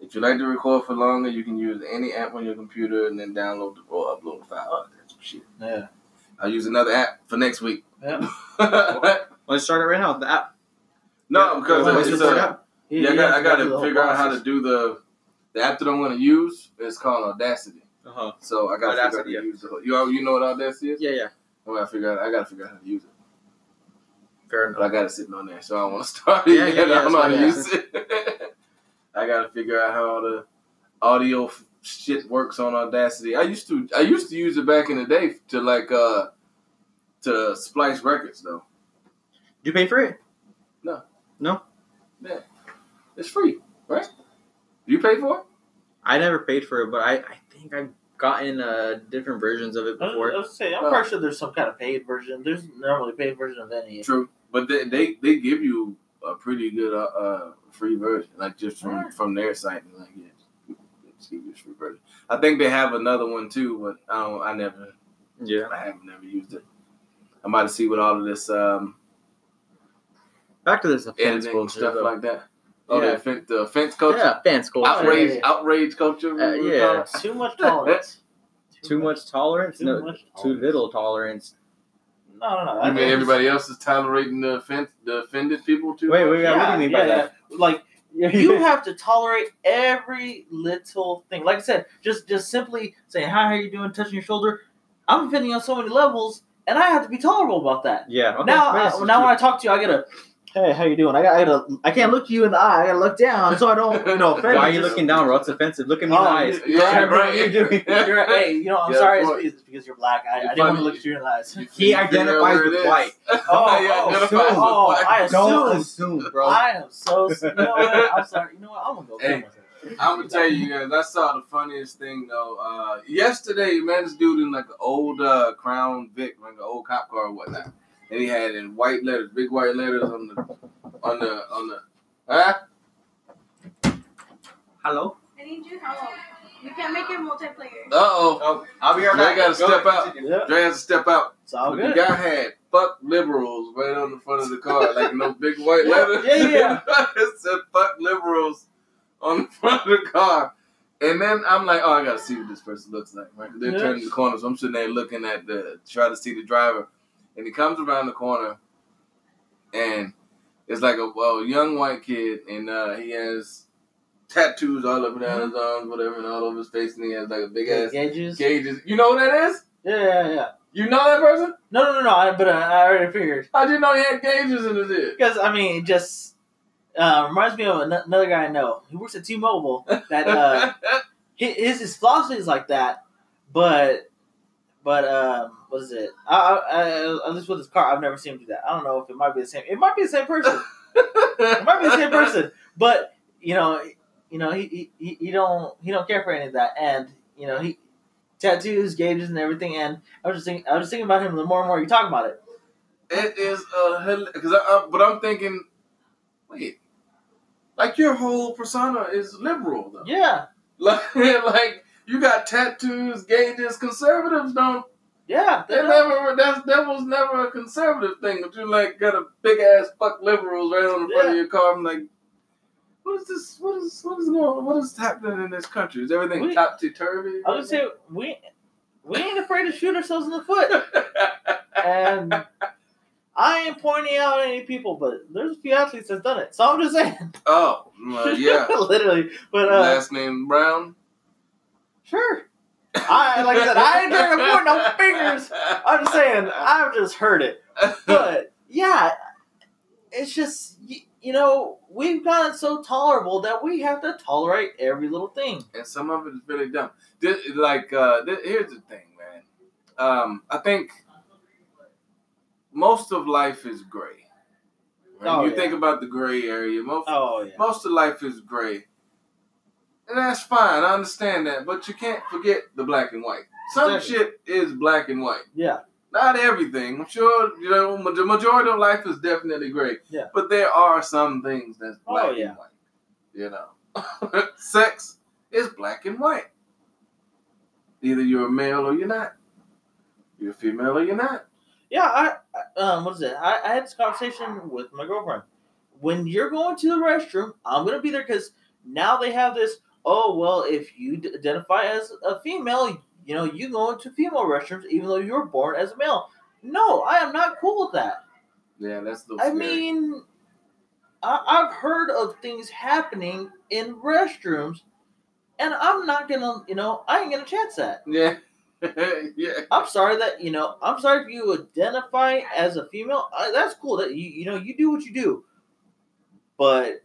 If you like to record for longer, you can use any app on your computer and then download the, or upload the file. That's some shit. Yeah. I'll use another app for next week. Yeah. Let's start it right now. The app. no, because Wait, it's what's a- app? You- yeah, I got, I got go through the to figure out how to do the the app that I'm going to use. is called Audacity. Uh huh. So I got to figure out how Audacity, to yeah. use it. You you know what Audacity is? Yeah, yeah. I got to figure out. I got to figure out how to use it. Fair But enough. I got it sitting on there, so I don't want to start Yeah, it. yeah, yet. yeah, I don't know how to use it. I got to figure out how the audio f- shit works on Audacity. I used to I used to use it back in the day to like uh to splice records though. Did you pay for it? No. No. Yeah, it's free, right? Do you pay for it? I never paid for it, but I, I think I've gotten uh, different versions of it I was, I before. was saying, I'm Oh. pretty sure there's some kind of paid version. There's normally a paid version of any. True, but they they, they give you a pretty good uh, uh free version, like just from Alright. from their site. And like, yeah, just give you a free version. I think they have another one too, but I don't. I never. Yeah. I haven't never used it. I'm about to see what all of this um Back to this offense editing culture. stuff though. like that. Oh, Yeah. the offense, the offense culture, Yeah, offense culture. outrage, Yeah. outrage culture. Uh, we- we yeah. Too much tolerance. Too much tolerance? Too no, much too little tolerance. No, no, no. You I mean think everybody else is tolerating the offense, the offended people too? Wait, wait, wait, what do you mean by that? Like you have to tolerate every little thing. Like I said, just just simply saying hi, how you doing, touching your shoulder. I'm offending on so many levels, and I have to be tolerable about that. Yeah. Okay, now, I, now true. when I talk to you, I gotta. Hey, how you doing? I got. I gotta. I can't look you in the eye. I gotta look down so I don't, you know, offend Why are you. you looking down, bro? It's offensive. Look at me in the Oh, eyes. you- Yeah, you're right. You're doing. You're. Hey, you know, I'm Yeah, sorry. It's, it's because you're black. I, I You're didn't want to look you in the eyes. You- He you figure identifies where with white. Oh, he oh, identifies so- with oh, white. I Don't assume. assume, bro. I am so. You know what? I'm sorry. You know what? I'm gonna go. Hey. I'm gonna tell you guys, I saw the funniest thing though. Uh, yesterday, man, this dude in like an old uh, Crown Vic, like an old cop car or whatnot, and he had in white letters, big white letters on the, on the, on the, huh? Hello? I need you help. You can't make it multiplayer. Uh oh, Oh, I'll be right Dre back. gotta Go step ahead, out. continue. Yeah, Dre has to step out. it's all But good. the guy had "fuck liberals" right on the front of the car, like no big white Yeah, letters. yeah, yeah. it said "fuck liberals" on the front of the car. And then I'm like, oh, I gotta see what this person looks like. Right? They're Yeah. turning the corner, so I'm sitting there looking at the try to see the driver, and he comes around the corner, and it's like a well young white kid, and uh, he has tattoos all up and down his arms, whatever, and all over his face, and he has like a big ass gauges. gauges. You know what that is? Yeah, yeah, yeah. You know that person? No, no, no, no. I, but uh, I already figured How'd you know he had gauges in his ear? because I mean, it just uh, reminds me of an- another guy I know. He works at T-Mobile. That uh, his his philosophy is like that, but but um, what is it? I, I, I, at least with his car, I've never seen him do that. I don't know if it might be the same. It might be the same person. It might be the same person, but you know, you know, he he, he don't he don't care for any of that, and you know, he tattoos, gauges, and everything. And I was just thinking, I was just thinking about him the more and more you talk about it. It is a because I, I, but I'm thinking, wait, like your whole persona is liberal though. Yeah, Like, like you got tattoos, gauges. Conservatives don't. Yeah, They never. That's that was never a conservative thing. But you like got a big ass fuck liberals right on the front of your car. I'm like, what is this? What is what is going? What is happening in this country? Is everything topsy turvy? I would say we we ain't afraid to shoot ourselves in the foot, and I ain't pointing out any people, but there's a few athletes that's done it. So I'm just saying. Oh, well, yeah. Literally. But uh, Last name Brown. sure. I like I said, I ain't trying to point no fingers. I'm just saying, I've just heard it. But yeah, it's just you, you know we've gotten so tolerable that we have to tolerate every little thing. and some of it is really dumb. This, like, uh, this, here's the thing, man. Um, I think most of life is gray. When Oh, you yeah. think about the gray area, most Oh yeah. most of life is gray, and that's fine. I understand that, but you can't forget the black and white. Some Exactly. shit is black and white. Yeah. Not everything. I'm sure you know the majority of life is definitely gray. Yeah. But there are some things that's Oh, black yeah. and white. You know, sex is black and white. Either you're a male or you're not. You're a female or you're not. Yeah, I I- um what is it? I, I had this conversation with my girlfriend. When you're going to the restroom, I'm gonna be there because now they have this. Oh well, if you d- identify as a female, you know you go into female restrooms even though you were born as a male. No, I am not cool with that. Yeah, that's the. I mean, I, I've heard of things happening in restrooms, and I'm not gonna, you know, I ain't gonna chance that. Yeah. yeah. I'm sorry that you know. I'm sorry if you identify as a female. Uh, that's cool. That you you know you do what you do, but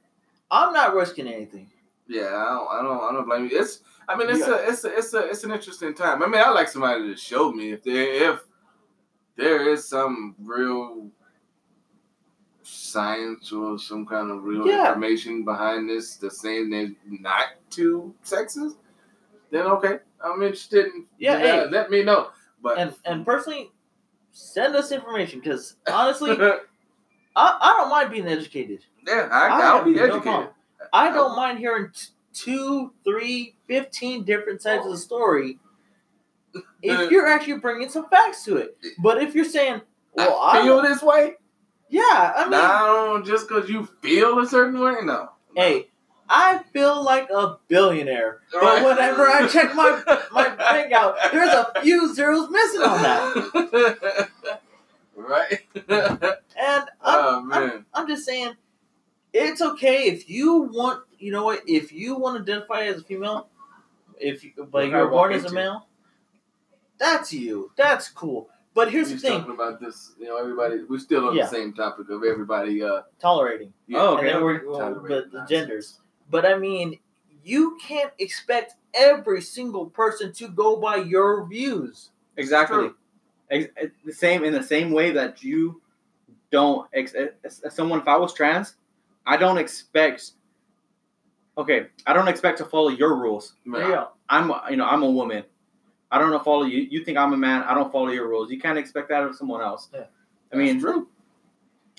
I'm not risking anything. Yeah, I don't, I don't, I don't blame you. It's, I mean, it's Yeah. a, it's a, it's a, it's an interesting time. I mean, I like somebody to show me if there, if there is some real science or some kind of real Yeah. information behind this that's saying there's not two sexes. Then okay, I'm interested. In Yeah, that. hey. let me know. But And and personally, send us information because honestly, I, I don't mind being educated. yeah, I, I I'll be educated. problem. I don't uh-huh. mind hearing t- two, three, fifteen different sides of the story. If uh-huh. you're actually bringing some facts to it, but if you're saying, "Well, I I feel this way. yeah," I mean, No, just because you feel a certain way, no. hey, I feel like a billionaire, but Right. whenever I check my my bank out, there's a few zeros missing on that, right? and I'm, oh I'm. I'm just saying, it's okay if you want, you know what, if you want to identify as a female, if you, but What you're born as a male, that's you. That's cool. But here's we the thing: talking about this. You know, everybody. We're still on Yeah. the same topic of everybody. Uh, tolerating. yeah, Oh, and okay. then we're, well, Tolerating but the genders. But I mean, you can't expect every single person to go by your views. Exactly. Ex- eh, the same in the same way that you don't. Ex- eh, as as someone, if I was trans, I don't expect. Okay, I don't expect to follow your rules. There you go. I'm, a- you know, I'm a woman. I don't know follow you. You think I'm a man. I don't follow your rules. You can't expect that of someone else. Yeah. I mean, That's true.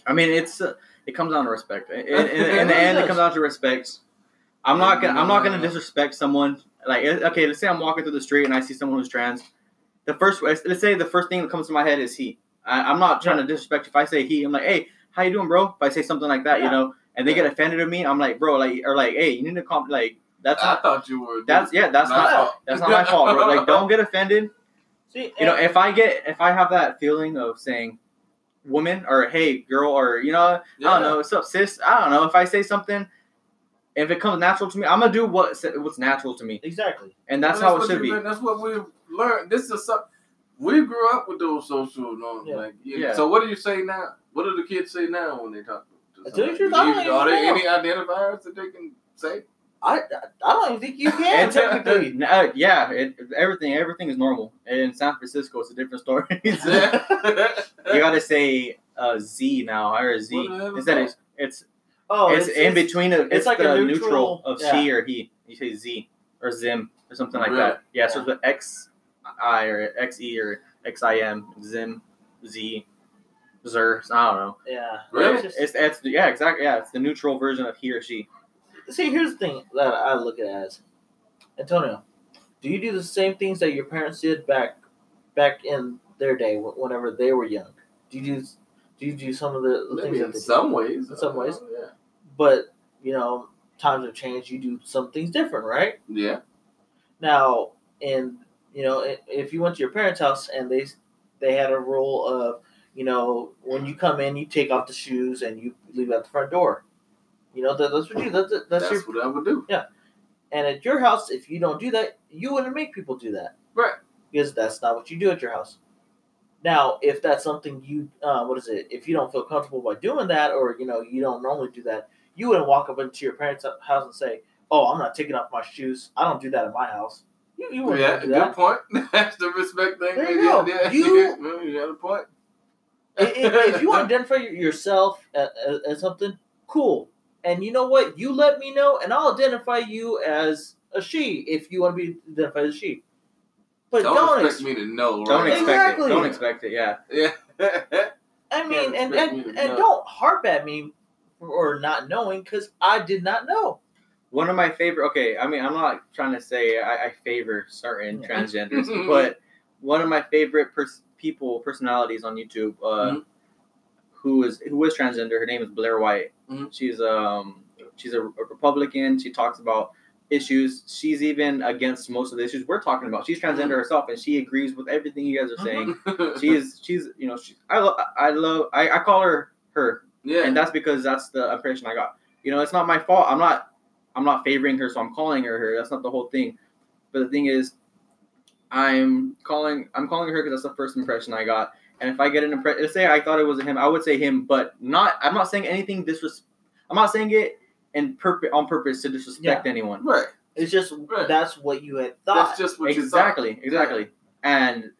I mean, it's uh, it comes down to respect. In, in, in It the really end, it comes down to respect. I'm not gonna I'm not gonna disrespect someone. Like okay, let's say I'm walking through the street and I see someone who's trans. The first let's say the first thing that comes to my head is he. I, I'm not trying to disrespect. If I say he, I'm like, hey, how you doing, bro? If I say something like that, Yeah. you know, and they get offended at me, I'm like, bro, like or like, hey, you need to calm. Like that's I not thought you were. that's yeah, that's My not fault. that's not my fault, bro. Like don't get offended See, you know if i get if i have that feeling of saying woman or hey girl or you know i don't know what's up sis i don't know if i say something if it comes natural to me i'm gonna do what what's natural to me exactly. and that's Well, how it should be you- That's what we've learned. This is something we grew up with those social norms. Yeah. Like, you- Yeah. So what do you say now? What do the kids say now when they talk to To you somebody? the don't You- Are there any identifiers that they can say? I I don't even think you can It's- technically. uh, yeah it, everything everything is normal in san francisco it's a different story you gotta say uh, z now or z What the hell is instead that? it's it's Oh, it's, in between a, it's, like like a neutral- neutral, of yeah. she or he you say z or zim or something like Really? that yeah, so it's with x i or xe or xim zim z zer i don't know Yeah. Really? It's just- It's, it's yeah, exactly. Yeah, it's the neutral version of he or she. see, here's the thing that I look at it as Antonio. Do you do the same things that your parents did back back in their day, whenever they were young? Do you do do you do some of the, the things Maybe that in they some ways. In some uh, ways. Yeah. But you know, times have changed. You do some things different, right? Yeah. Now, and you know, if you went to your parents' house and they they had a rule of You know, when you come in, you take off the shoes and you leave at the front door. You know, that, that's what you. That's, that's, That's, your. what I would do. Yeah. And at your house, if you don't do that, you wouldn't make people do that. Right. Because that's not what you do at your house. Now, if that's something you, uh, what is it? If you don't feel comfortable by doing that, or you know, you don't normally do that, you wouldn't walk up into your parents' house and say, "Oh, I'm not taking off my shoes. I don't do that in my house." You, you wouldn't Yeah, do good that. point. That's the respect thing. There you go. Yeah, You- you got a point. I- I- if you want to identify yourself as, as, as something, cool. And you know what? You let me know, and I'll identify you as a she if you want to be identified as a she. But don't, don't, expect ex- me to know. Don't expect Exactly. it. Don't expect it. Yeah. Yeah. I mean, Can't and and, me and know. don't harp at me for not knowing because I did not know. One of my favorite. Okay, I mean, I'm not trying to say I, I favor certain Yeah. transgenders, but one of my favorite pers- people personalities on YouTube, uh, Mhm. who is who is transgender. Her name is Blair White. Mhm. She's um she's a, a Republican. She talks about issues. She's even against most of the issues we're talking about. She's transgender Mhm. herself, and she agrees with everything you guys are saying. Mhm. She's she's you know she, I lo- I love I, I call her her yeah. and that's because that's the impression I got. You know, it's not my fault. I'm not I'm not favoring her, so I'm calling her her. That's not the whole thing. But the thing is, I'm calling I'm calling her because that's the first impression I got. And if I get an impression, let's say I thought it was him, I would say him, but not. I'm not saying anything disres. I'm not saying it in purpose on purpose to disrespect anyone. right. It's just Right. that's what you had thought. That's just what Exactly, you thought. exactly. And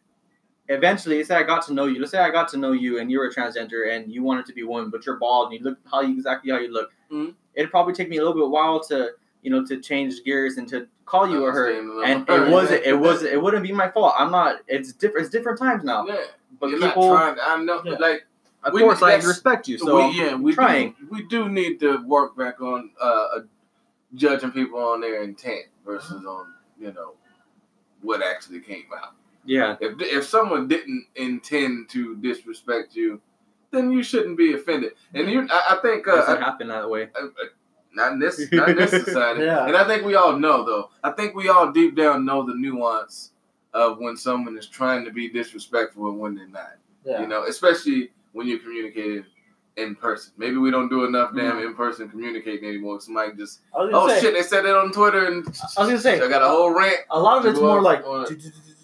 eventually, let's say I got to know you. Let's say I got to know you, and you were a transgender, and you wanted to be a woman, but you're bald, and you look how you exactly how you look. Mhm. It'd probably take me a little bit while to, you know, to change gears and to call you or her. And it wasn't, it was, it wouldn't be my fault. I'm not. It's different. It's different times now. Yeah. But You're people, not trying. I know. Yeah. Like of we- course, I respect you. So we, yeah, we trying. do. We do need to work back on uh, uh, judging people on their intent versus on you know what actually came out. yeah, If if someone didn't intend to disrespect you, then you shouldn't be offended. And you, I, I think it uh, doesn't happen that way. uh, not in this, not in this society. Yeah. And I think we all know, though. I think we all deep down know the nuance of when someone is trying to be disrespectful and when they're not. yeah. You know, especially when you're communicating in person. Maybe we don't do enough damn Mm-hmm. in person communicating anymore. Somebody just, I was gonna oh say, shit, they said that on Twitter, and I was gonna say I got a whole rant. a lot of it's more like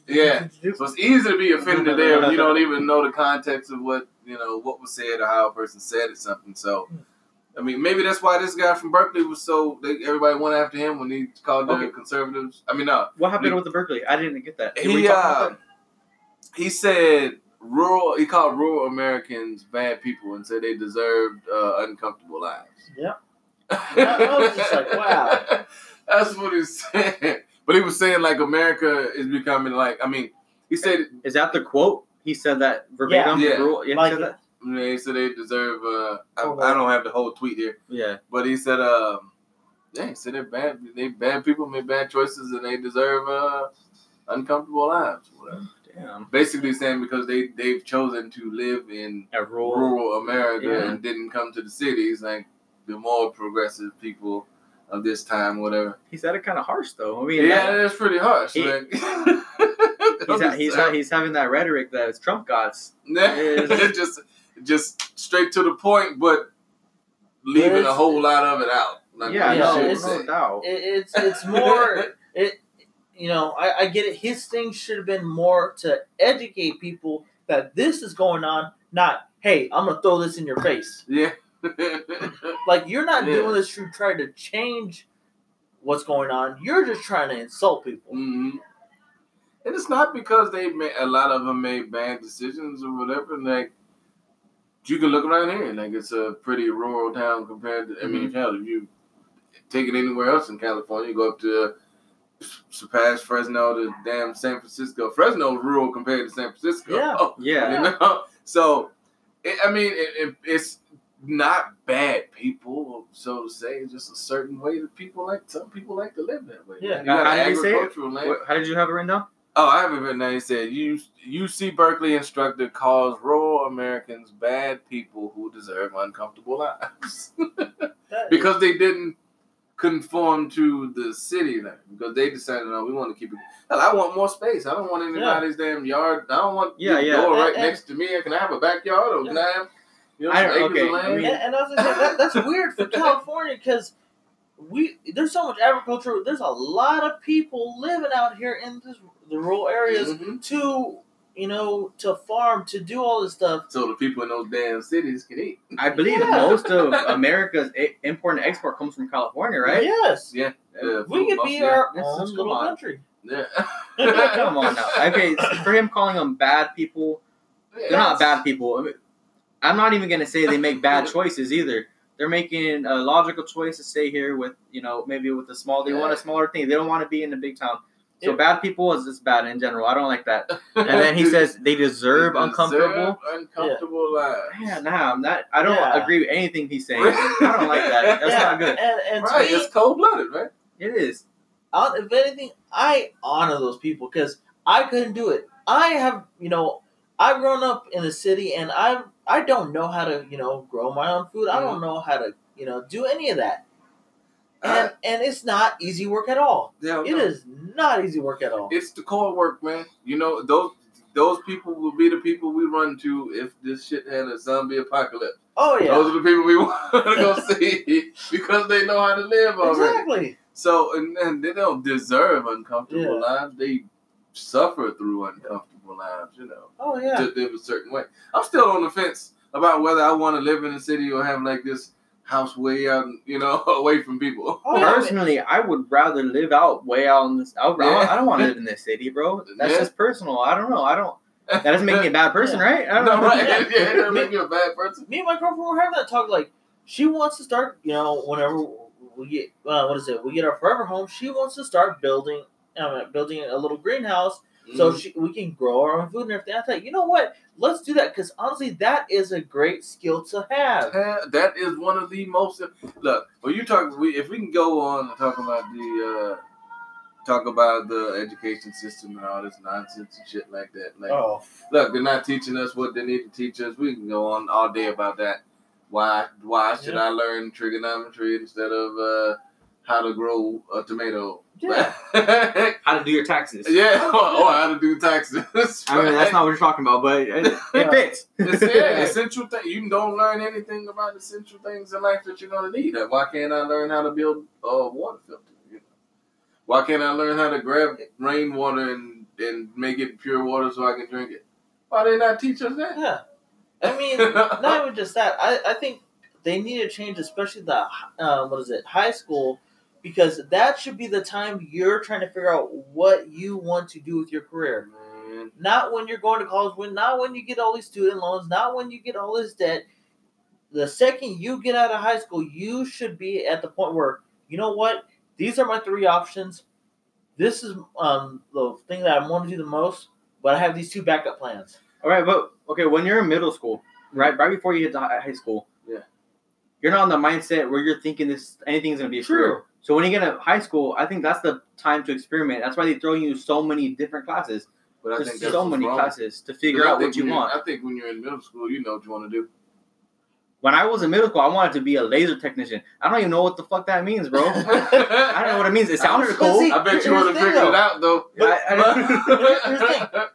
Yeah. So it's easy to be offended there when you don't even know the context of what you know what was said or how a person said it something. So, I mean, maybe that's why this guy from Berkeley was so they, everybody went after him when he called the Okay. conservatives. I mean, no, What happened We- with the Berkeley? I didn't get that. Did he talk about uh, he said rural. He called rural Americans bad people and said they deserved uh, uncomfortable lives. Yeah. I was just like, wow. That's what he said. But he was saying like America is becoming like. I mean, he said Is that the quote? He said that verbatim. Yeah. Rule- yeah, he Like said that? They said they deserve. Uh, I, I don't have the whole tweet here, yeah. but he said, um, "Yeah, he said they're bad. They bad people make bad choices, and they deserve uh, uncomfortable lives. Whatever. Damn. Basically, saying because they they've chosen to live in A rule. rural America Yeah. and didn't come to the cities, like the more progressive people of this time, whatever. He said it kind of harsh though. I mean, Yeah, that- that's pretty harsh. He- like, he's, ha- he's, ha- he's having that rhetoric that Trump gods. It's just just straight to the point, but leaving a whole lot of it out. Like Yeah, no, it's- doubt. It, it's it's more it. You know, I, I get it. His thing should have been more to educate people that this is going on. Not, hey, I'm gonna throw this in your face. yeah. Like you're not Yeah. doing this to try to change what's going on. You're just trying to insult people. hmm And it's not because they made a lot of them made bad decisions or whatever. Like you can look around here, like it's a pretty rural town compared to. I mean, Mm-hmm. hell, if you take it anywhere else in California, you go up to surpass Fresno to damn San Francisco. Fresno rural compared to San Francisco. Yeah. Yeah. You know, so it, I mean, it, it, it's not bad people, so to say. It's just a certain way that people like. Some people like to live that way. Yeah. you got How did he say it? land. How did you have it written down? Oh, I have it written down. He said, "U UC Berkeley instructor calls rural Americans bad people who deserve uncomfortable lives because they didn't conform to the city life because they decided, no, we want to keep it. Hell, I want more space. I don't want anybody's damn yard. I don't want Yeah, the yeah. door right And- and- next to me. Can I have a backyard or can I have you know, I some acres of okay, I land? mean- And, and I was gonna that, that's weird for California because we there's so much agriculture. There's a lot of people living out here in this, the rural areas Mhm. to you know to farm to do all this stuff. So the people in those damn cities can eat. I believe Yeah. most of America's import and export comes from California, right? Yes, Yeah. Uh, we could be yeah. our This is- own little on. country. Yeah. Come on now. Okay, for him calling them bad people, they're not bad people. I mean, I'm not even gonna say they make bad choices either. They're making a logical choice to stay here with, you know, maybe with a small. They want a smaller thing. They don't want to be in a big town. So Yeah. bad people is just bad in general. I don't like that. And then he says they deserve They uncomfortable. uncomfortable lives. Yeah, nah, I'm not. I don't Yeah. agree with anything he's saying. I don't like that. That's yeah, not good. And, and Right, me, it's cold blooded, right? It is. I- if anything, I honor those people because I couldn't do it. I have, you know, I've grown up in the city and I I don't know how to, you know, grow my own food. I Mm-hmm. don't know how to, you know, do any of that. Uh, And and it's not easy work at all. Yeah, It is not easy work at all. It's the core work, man. You know those those people will be the people we run to if this shit had a zombie apocalypse. Oh yeah, Those are the people we want to go see because they know how to live already. exactly. So and, and they don't deserve uncomfortable Yeah. lives. They suffer through uncomfortable lives. You know, Oh yeah. to live a certain way. I'm still on the fence about whether I want to live in a city or have like this house way out, you know, away from people. Oh. Personally, I would rather live out way out in this. I, would- Yeah. I don't want to live in this city, bro. That's Yeah. just personal. I don't know. I don't. That doesn't make me a bad person, Yeah. right? I don't no, know. right? Yeah. Yeah, it doesn't make you a bad person. me and my girlfriend were having that talk. Like, she wants to start. You know, whenever we get, uh, what is it? We get our forever home. She wants to start building, uh, building a little greenhouse so Mhm. she, we can grow our own food and everything. I thought, you know what? Let's do that because honestly, that is a great skill to have. That is one of the most look. When you talk, we if we can go on and talk about the uh talk about the education system and all this nonsense and shit like that. Like, Oh, look, they're not teaching us what they need to teach us. We can go on all day about that. Why? Why should Yeah. I learn trigonometry instead of uh how to grow a tomato? yeah. How to do your taxes? yeah, or, or how to do taxes. I mean, that's not what you're talking about, but it, it fits. It's, yeah, essential thing. You don't learn anything about essential things in life that you're gonna need. Why can't I learn how to build a water filter? You know? Why can't I learn how to grab rainwater and and make it pure water so I can drink it? Why they not teach us that? Yeah. I mean, not even just that. I, I think they need to change, especially the uh, what is it, high school, because that should be the time you're trying to figure out what you want to do with your career. Man, Not when you're going to college, when not when you get all these student loans, not when you get all this debt. The second you get out of high school, you should be at the point where you know what? These are my three options. This is um, the thing that I want to do the most, but I have these two backup plans. All right, but okay, when you're in middle school, right, right before you hit high school, Yeah. you're not in the mindset where you're thinking this anything's gonna be a True. career. So when you get to high school, I think that's the time to experiment. That's why they throw you so many different classes. but I There's think so many wrong. classes to figure out what you want. I think when you're in middle school, you know what you want to do. When I was in middle school, I wanted to be a laser technician. I don't even know what the fuck that means, bro. I don't know what it means. It sounded But cool. see- I bet you Here's would have the thing, figured it though. out though. I- I- Here's the thing.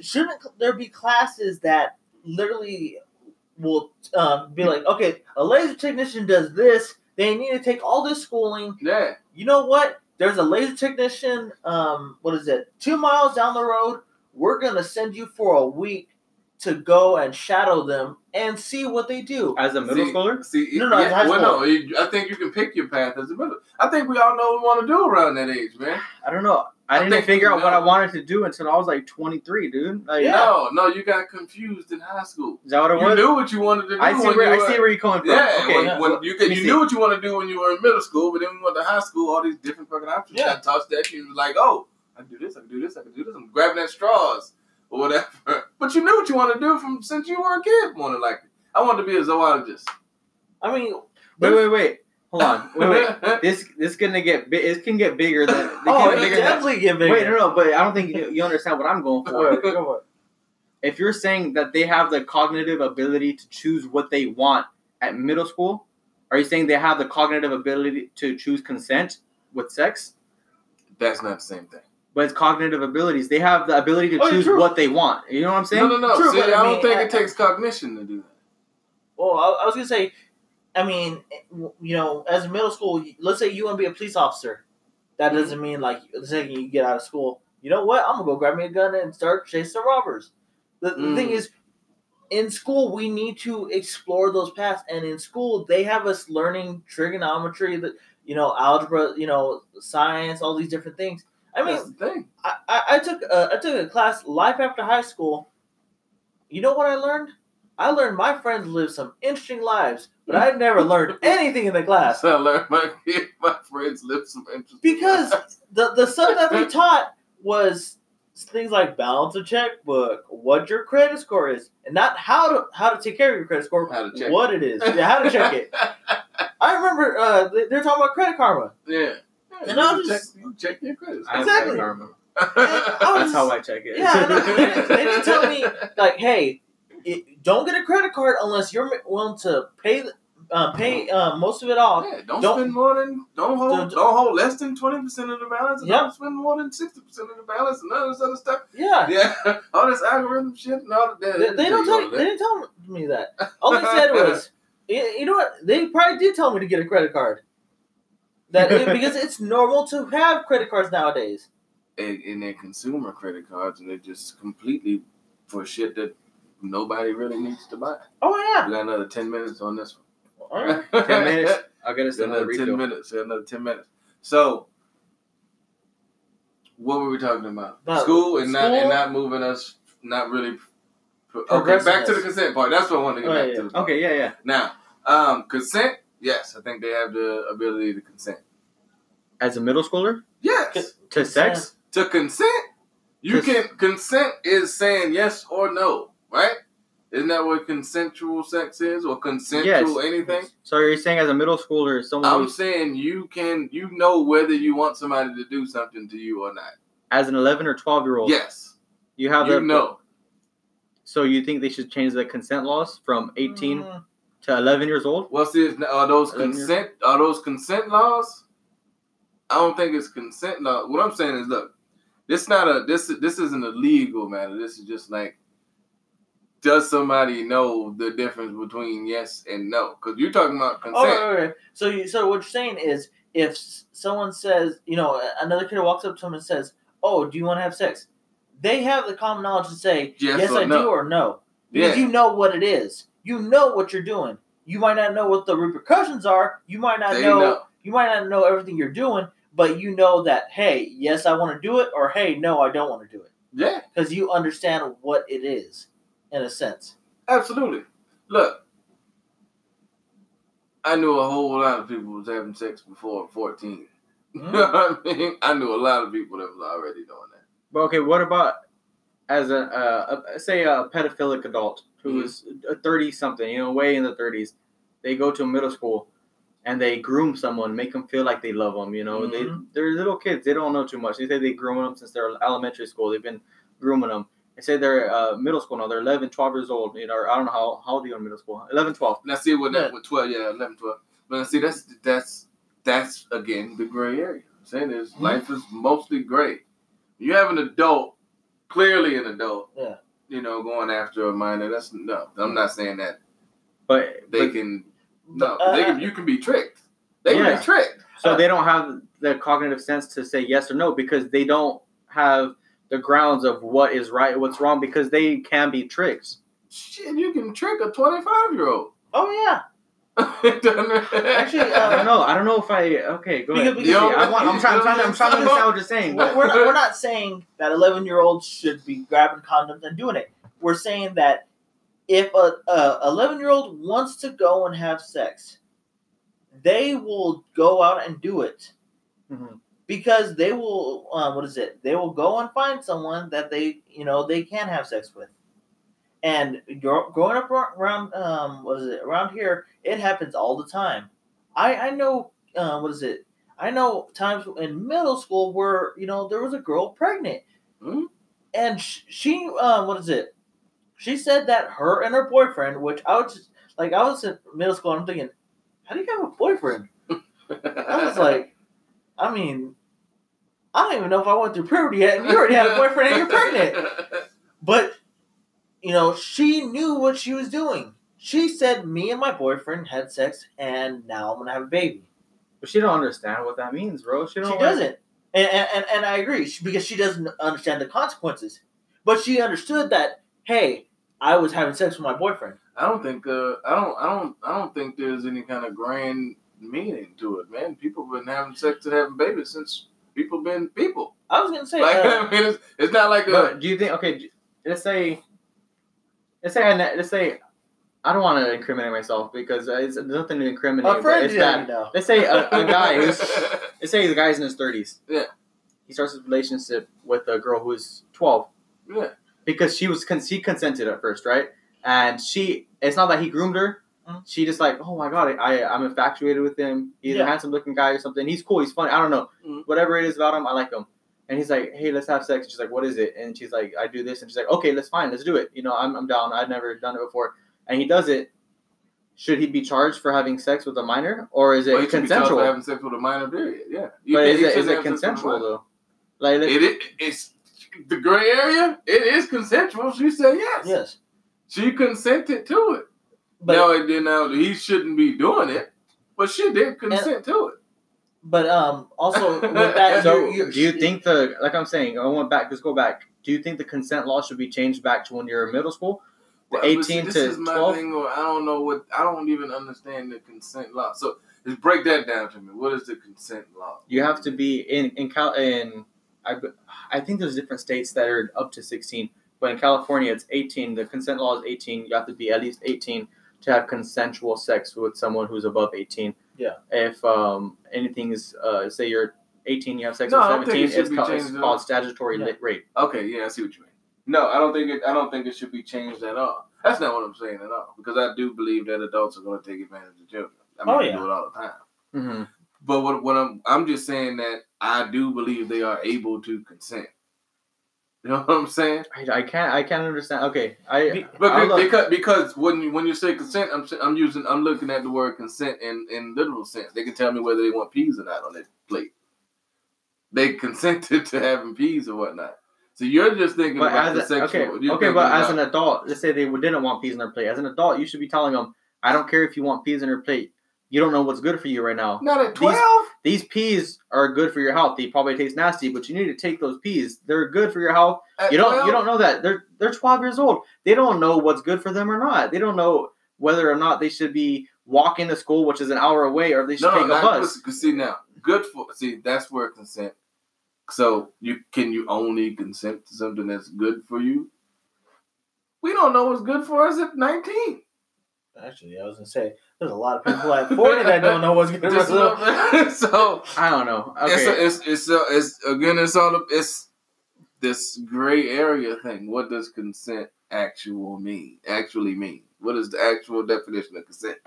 shouldn't there be classes that literally will um, be like, okay, a laser technician does this. They need to take all this schooling. yeah. You know what? There's a laser technician. Um, what is it? Two miles down the road. We're gonna send you for a week to go and shadow them and see what they do. As a middle See- schooler, See, No, no, yeah, it's well, no, I think you can pick your path as a middle. I think we all know what we want to do around that age, man. I don't know. I, I didn't figure we out what I wanted to do until I was like 23, dude. Like, Yeah. No, no, you got confused in high school. Is that what it You was? knew what you wanted to do. I see where you I see were, where you're coming from. Yeah, okay. when, yeah. when you, Let you knew what you wanted to do when you were in middle school, but then when you went to high school, all these different fucking options Yeah. got tossed at you. You was like, oh, I can do this, I can do this, I can do this. I'm grabbing at straws or whatever. But you knew what you wanted to do from since you were a kid, more than likely. I wanted to be a zoologist. I mean, Wait, wait, wait. Hold on. Wait, wait. This this gonna get bi- it can get bigger than it oh, can oh, get it bigger than definitely get bigger. Wait, no, no, but I don't think you, you understand what I'm going for. for go for it. If you're saying that they have the cognitive ability to choose what they want at middle school, Are you saying they have the cognitive ability to choose consent with sex? That's not the same thing. But it's cognitive abilities. They have the ability to Oh, choose what they want. You know what I'm saying? No, no, no. True, See, but I, I don't mean, think I- it takes cognition to do that. Well, I, I was gonna say, I mean, you know, as a middle school, let's say you want to be a police officer. That Mm-hmm. doesn't mean like the second you get out of school, you know what? I'm gonna go grab me a gun and start chasing some robbers. The, the thing Mm. is, in school we need to explore those paths, and in school they have us learning trigonometry, that you know, algebra, you know, science, all these different things. I mean. I, I, I took a, I took a class life after high school. You know what I learned? I learned my friends live some interesting lives, but I never learned anything in the class I learned my my friends live some interesting because lives. the the stuff that they taught was things like balance a checkbook, what your credit score is, and not how to how to take care of your credit score, How to check what it is, yeah, how to check it. I remember uh, they- they're talking about credit karma. yeah. And you I'll check, just- you check your credit. I have Exactly. credit karma. I was- That's how I check it. Yeah, I know. They didn't- they didn't tell me like, hey, it, don't get a credit card unless you're willing to pay uh, pay uh, most of it off. Yeah, don't, Don't- spend more than don't hold Don't- don't, hold less than twenty percent of the balance. And Yep. Don't spend more than sixty percent of the balance and all this other stuff. Yeah, Yeah, all this algorithm shit and all that. they, they don't tell you, they didn't tell me that. All they said was, you, you know what? They probably did tell me to get a credit card. That because it's normal to have credit cards nowadays. and, and they're consumer credit cards, and they're just completely for shit that nobody really needs to buy. Oh yeah. We got another ten minutes on this one. right. Ten minutes. I'll get us Got another another ten minutes. Another ten minutes. So, what were we talking about? About school and not and not moving us. Not really. Okay, back to the consent part. That's what I wanted to get Oh, back yeah. to. Okay, yeah, yeah. Now, um, consent. Yes, I think they have the ability to consent. As a middle schooler Yes, to sex, to consent. You Cons- can consent is saying yes or no, right? Isn't that what consensual sex is, or consensual anything? so you're saying as a middle schooler, someone I'm saying you can, you know whether you want somebody to do something to you or not. as an 11 or 12 year old, Yes, you have you the know. So you think they should change the consent laws from 18 Mm, to 11 years old? What's this? Are those consent? Are those consent laws? I don't think it's consent law. What I'm saying is, look, this not a this this isn't a legal matter. This is just like, does somebody know the difference between yes and no? Because you're talking about Oh, consent. right, right, right. So, you, so what you're saying is, if someone says, you know, another kid walks up to him and says, "Oh, do you want to have sex?" They have the common knowledge to say, Yes "Yes, I no. do," or "No," because Yeah. you know what it is. You know what you're doing. You might not know what the repercussions are. You might not know, know. You might not know everything you're doing, but you know that, hey, yes, I want to do it, or hey, no, I don't want to do it, Yeah, because you understand what it is, in a sense. absolutely. Look, I knew a whole lot of people was having sex before 14. You Hmm? know what I mean? I knew a lot of people that was already doing that. But okay, what about as a, uh, a say a pedophilic adult who Mhm. is a 30 something, you know, way in the 30s? They go to a middle school and they groom someone, make them feel like they love them. You know, Mhm. they they're little kids. They don't know too much. They say they groom them since they're elementary school. They've been grooming them. They say they're uh, middle school now. They're 11, 12 years old. You know, I don't know how, how old are you in middle school? 11, 12. Now see what Yeah. with twelve, yeah, 11, 12. But see that's that's that's again the gray area. I'm saying is Mhm. life is mostly gray. You have an adult, clearly an adult, Yeah. you know, going after a minor. That's no. I'm not saying that But, they but can no, Uh, they can you can be tricked. They can Yeah. be tricked. so they don't have the cognitive sense to say yes or no because they don't have the grounds of what is right, what's wrong, because they can be tricked. Shit, you can trick a twenty five year old. Oh yeah, Actually, I uh, don't know. I don't know if I. Okay, go ahead. Because- See, I want, I'm trying. I'm trying. I'm trying to understand what you're saying. we're, But we're, not, we're not saying that 11 year olds should be grabbing condoms and doing it. We're saying that if a, a 11 year old wants to go and have sex, they will go out and do it Mhm. because they will. Uh, what is it? They will go and find someone that they you know they can have sex with. And growing up around, um, what is it? Around here, it happens all the time. I I know. Uh, what is it? I know times in middle school where you know there was a girl pregnant, Hmm? and sh- she um, what is it? She said that her and her boyfriend, which I was just like I was in middle school, and I'm thinking, how do you have a boyfriend? I was like, I mean, I don't even know if I went through puberty yet, and you already had a boyfriend and you're pregnant. But, you know, she knew what she was doing. She said, me and my boyfriend had sex, and now I'm going to have a baby. But she don't understand what that means, bro. She She don't. doesn't. And, and, and, and I agree, because she doesn't understand the consequences. But she understood that, hey, I was having sex with my boyfriend. I don't think uh I don't I don't I don't think there's any kind of grand meaning to it, man. People have been having sex and having babies since people been people. I was going to say, Like uh, I mean, it's, it's not like a do you think? Okay, let's say, let's say, I, ne- let's say, I don't want to incriminate myself because it's there's nothing to incriminate. a but friend it's did that. know. Let's say a, a guy who's let's say the guy's in his thirties. Yeah. He starts a relationship with a girl who's twelve yeah. because she was con- she consented at first, right? And she, it's not that he groomed her. Mhm. She just like, oh my god, I I'm infatuated with him. He's Yeah. a handsome looking guy or something. He's cool. He's funny. I don't know. Mhm. Whatever it is about him, I like him. And he's like, hey, let's have sex. And she's like, what is it? And she's like, I do this. And she's like, okay, let's fine, let's do it. You know, I'm I'm down. I've never done it before. And he does it. Should he be charged for having sex with a minor, or is it Well, you should be consensual? for having sex with a minor, period. Yeah. You but is it is it have sex with a consensual though? Like, It, it it's the gray area. It is consensual. She said yes. Yes. She consented to it. But, now, it did now he shouldn't be doing it, but she did consent to it. But um, also, with that, So, you're- you're- do you think the like I'm saying? I went back. Just go back. Do you think the consent law should be changed back to when you're in middle school? The Well, but see, 18 this to is my 12? thing, or I don't know what I don't even understand the consent law. So just break that down to me. What is the consent law? You have to be in in Cal in I, I think there's different states that are up to 16, but in California it's 18. The consent law is 18. You have to be at least 18 to have consensual sex with someone who's above 18. Yeah. If um is, uh say you're 18, you have sex No, I with don't think it 17, should it's, called, it's called statutory Yeah. rape. Okay, yeah, I see what you mean. No, I don't think it. I don't think it should be changed at all. That's not what I'm saying at all. Because I do believe that adults are going to take advantage of children. I mean, Oh, they yeah. do it all the time. Mm-hmm. But what, what I'm I'm just saying that I do believe they are able to consent. You know what I'm saying? I, I can't I can't understand. Okay, I Be- But look. because because when you, when you say consent, I'm I'm using I'm looking at the word consent in in literal sense. They can tell me whether they want peas or not on their plate. They consented to having peas or whatnot. So you're just thinking But about the a, sexual. okay, you're okay, but as an adult, let's say they didn't want peas in their plate. As an adult, you should be telling them, "I don't care if you want peas in your plate. You don't know what's good for you right now. not at these- twelve. These peas are good for your health. They probably taste nasty, but you need to take those peas. They're good for your health. At You don't 12? you don't know that. They're they're 12 years old. They don't know what's good for them or not. They don't know whether or not they should be walking to school, which is an hour away, or they should No, take a not bus. Cause see now, good for see that's where consent. So you can you only consent to something that's good for you? We don't know what's good for us at nineteen. Actually, I was gonna say there's a lot of people at 40 that don't know what's going Just for them. look- so I don't know. Okay. it's, it's it's uh, it's again it's all it's this gray area thing. What does consent actual mean? Actually mean? What is the actual definition of consent?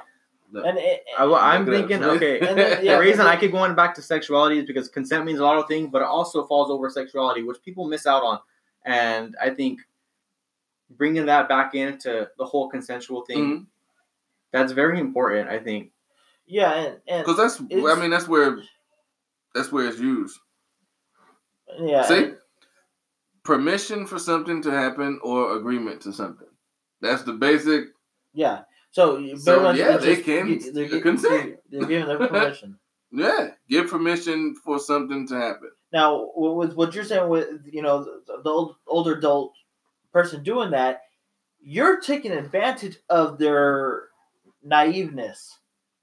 Look, And it, I, well, I'm look it up. thinking, okay, And then- yeah, the reason I keep going back to sexuality is because consent means a lot of things, but it also falls over sexuality, which people miss out on. And I think bringing that back into the whole consensual thing, Mhm. That's very important. I think. yeah, and, and Because that's, I mean, that's where, that's where it's used. yeah, See, permission for something to happen or agreement to something. That's the basic. yeah. So, So, yeah, they just- can you- they're, gi- consent. They're, they're giving their permission. Yeah, give permission for something to happen. Now, with what you're saying, with you know the, the old, older adult person doing that, you're taking advantage of their naiveness.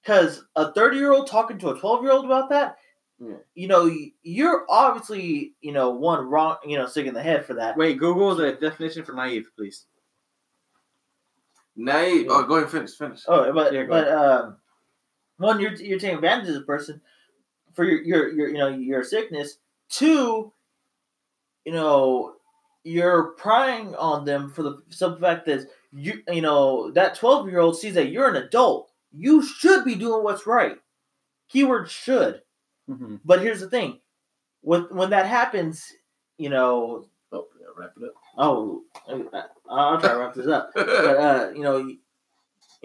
Because a 30 year old talking to a 12 year old about that, Yeah. you know, you're obviously you know one wrong, you know, sick in the head for that. Wait, Google the definition for naive, please. Naive. Yeah. Oh, go ahead, finish, finish. Oh, but Yeah, but um, one, you're you're taking advantage of the person for your your your you know your sickness. Two, you know, you're prying on them for the simple fact that you you know that twelve year old sees that you're an adult. You should be doing what's right. Keyword should. Mm-hmm. But here's the thing, when when that happens, you know, Oh, yeah, wrap it up. oh, I- I'll try to wrap this up. but uh, you know, you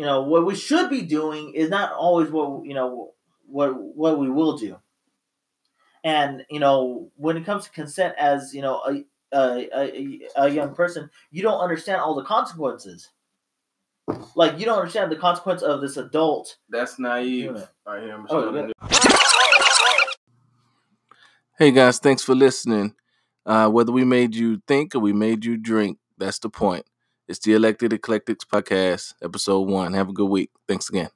know what we should be doing is not always what you know what what we will do. And you know when it comes to consent as you know a a, a, a young person, you don't understand all the consequences. Like you don't understand the consequence of this adult. That's naive. doing. All right, here, I'm Oh, Hey guys, thanks for listening. Uh, whether we made you think or we made you drink, that's the point. It's the Elected Eclectics Podcast, episode one. Have a good week. Thanks again.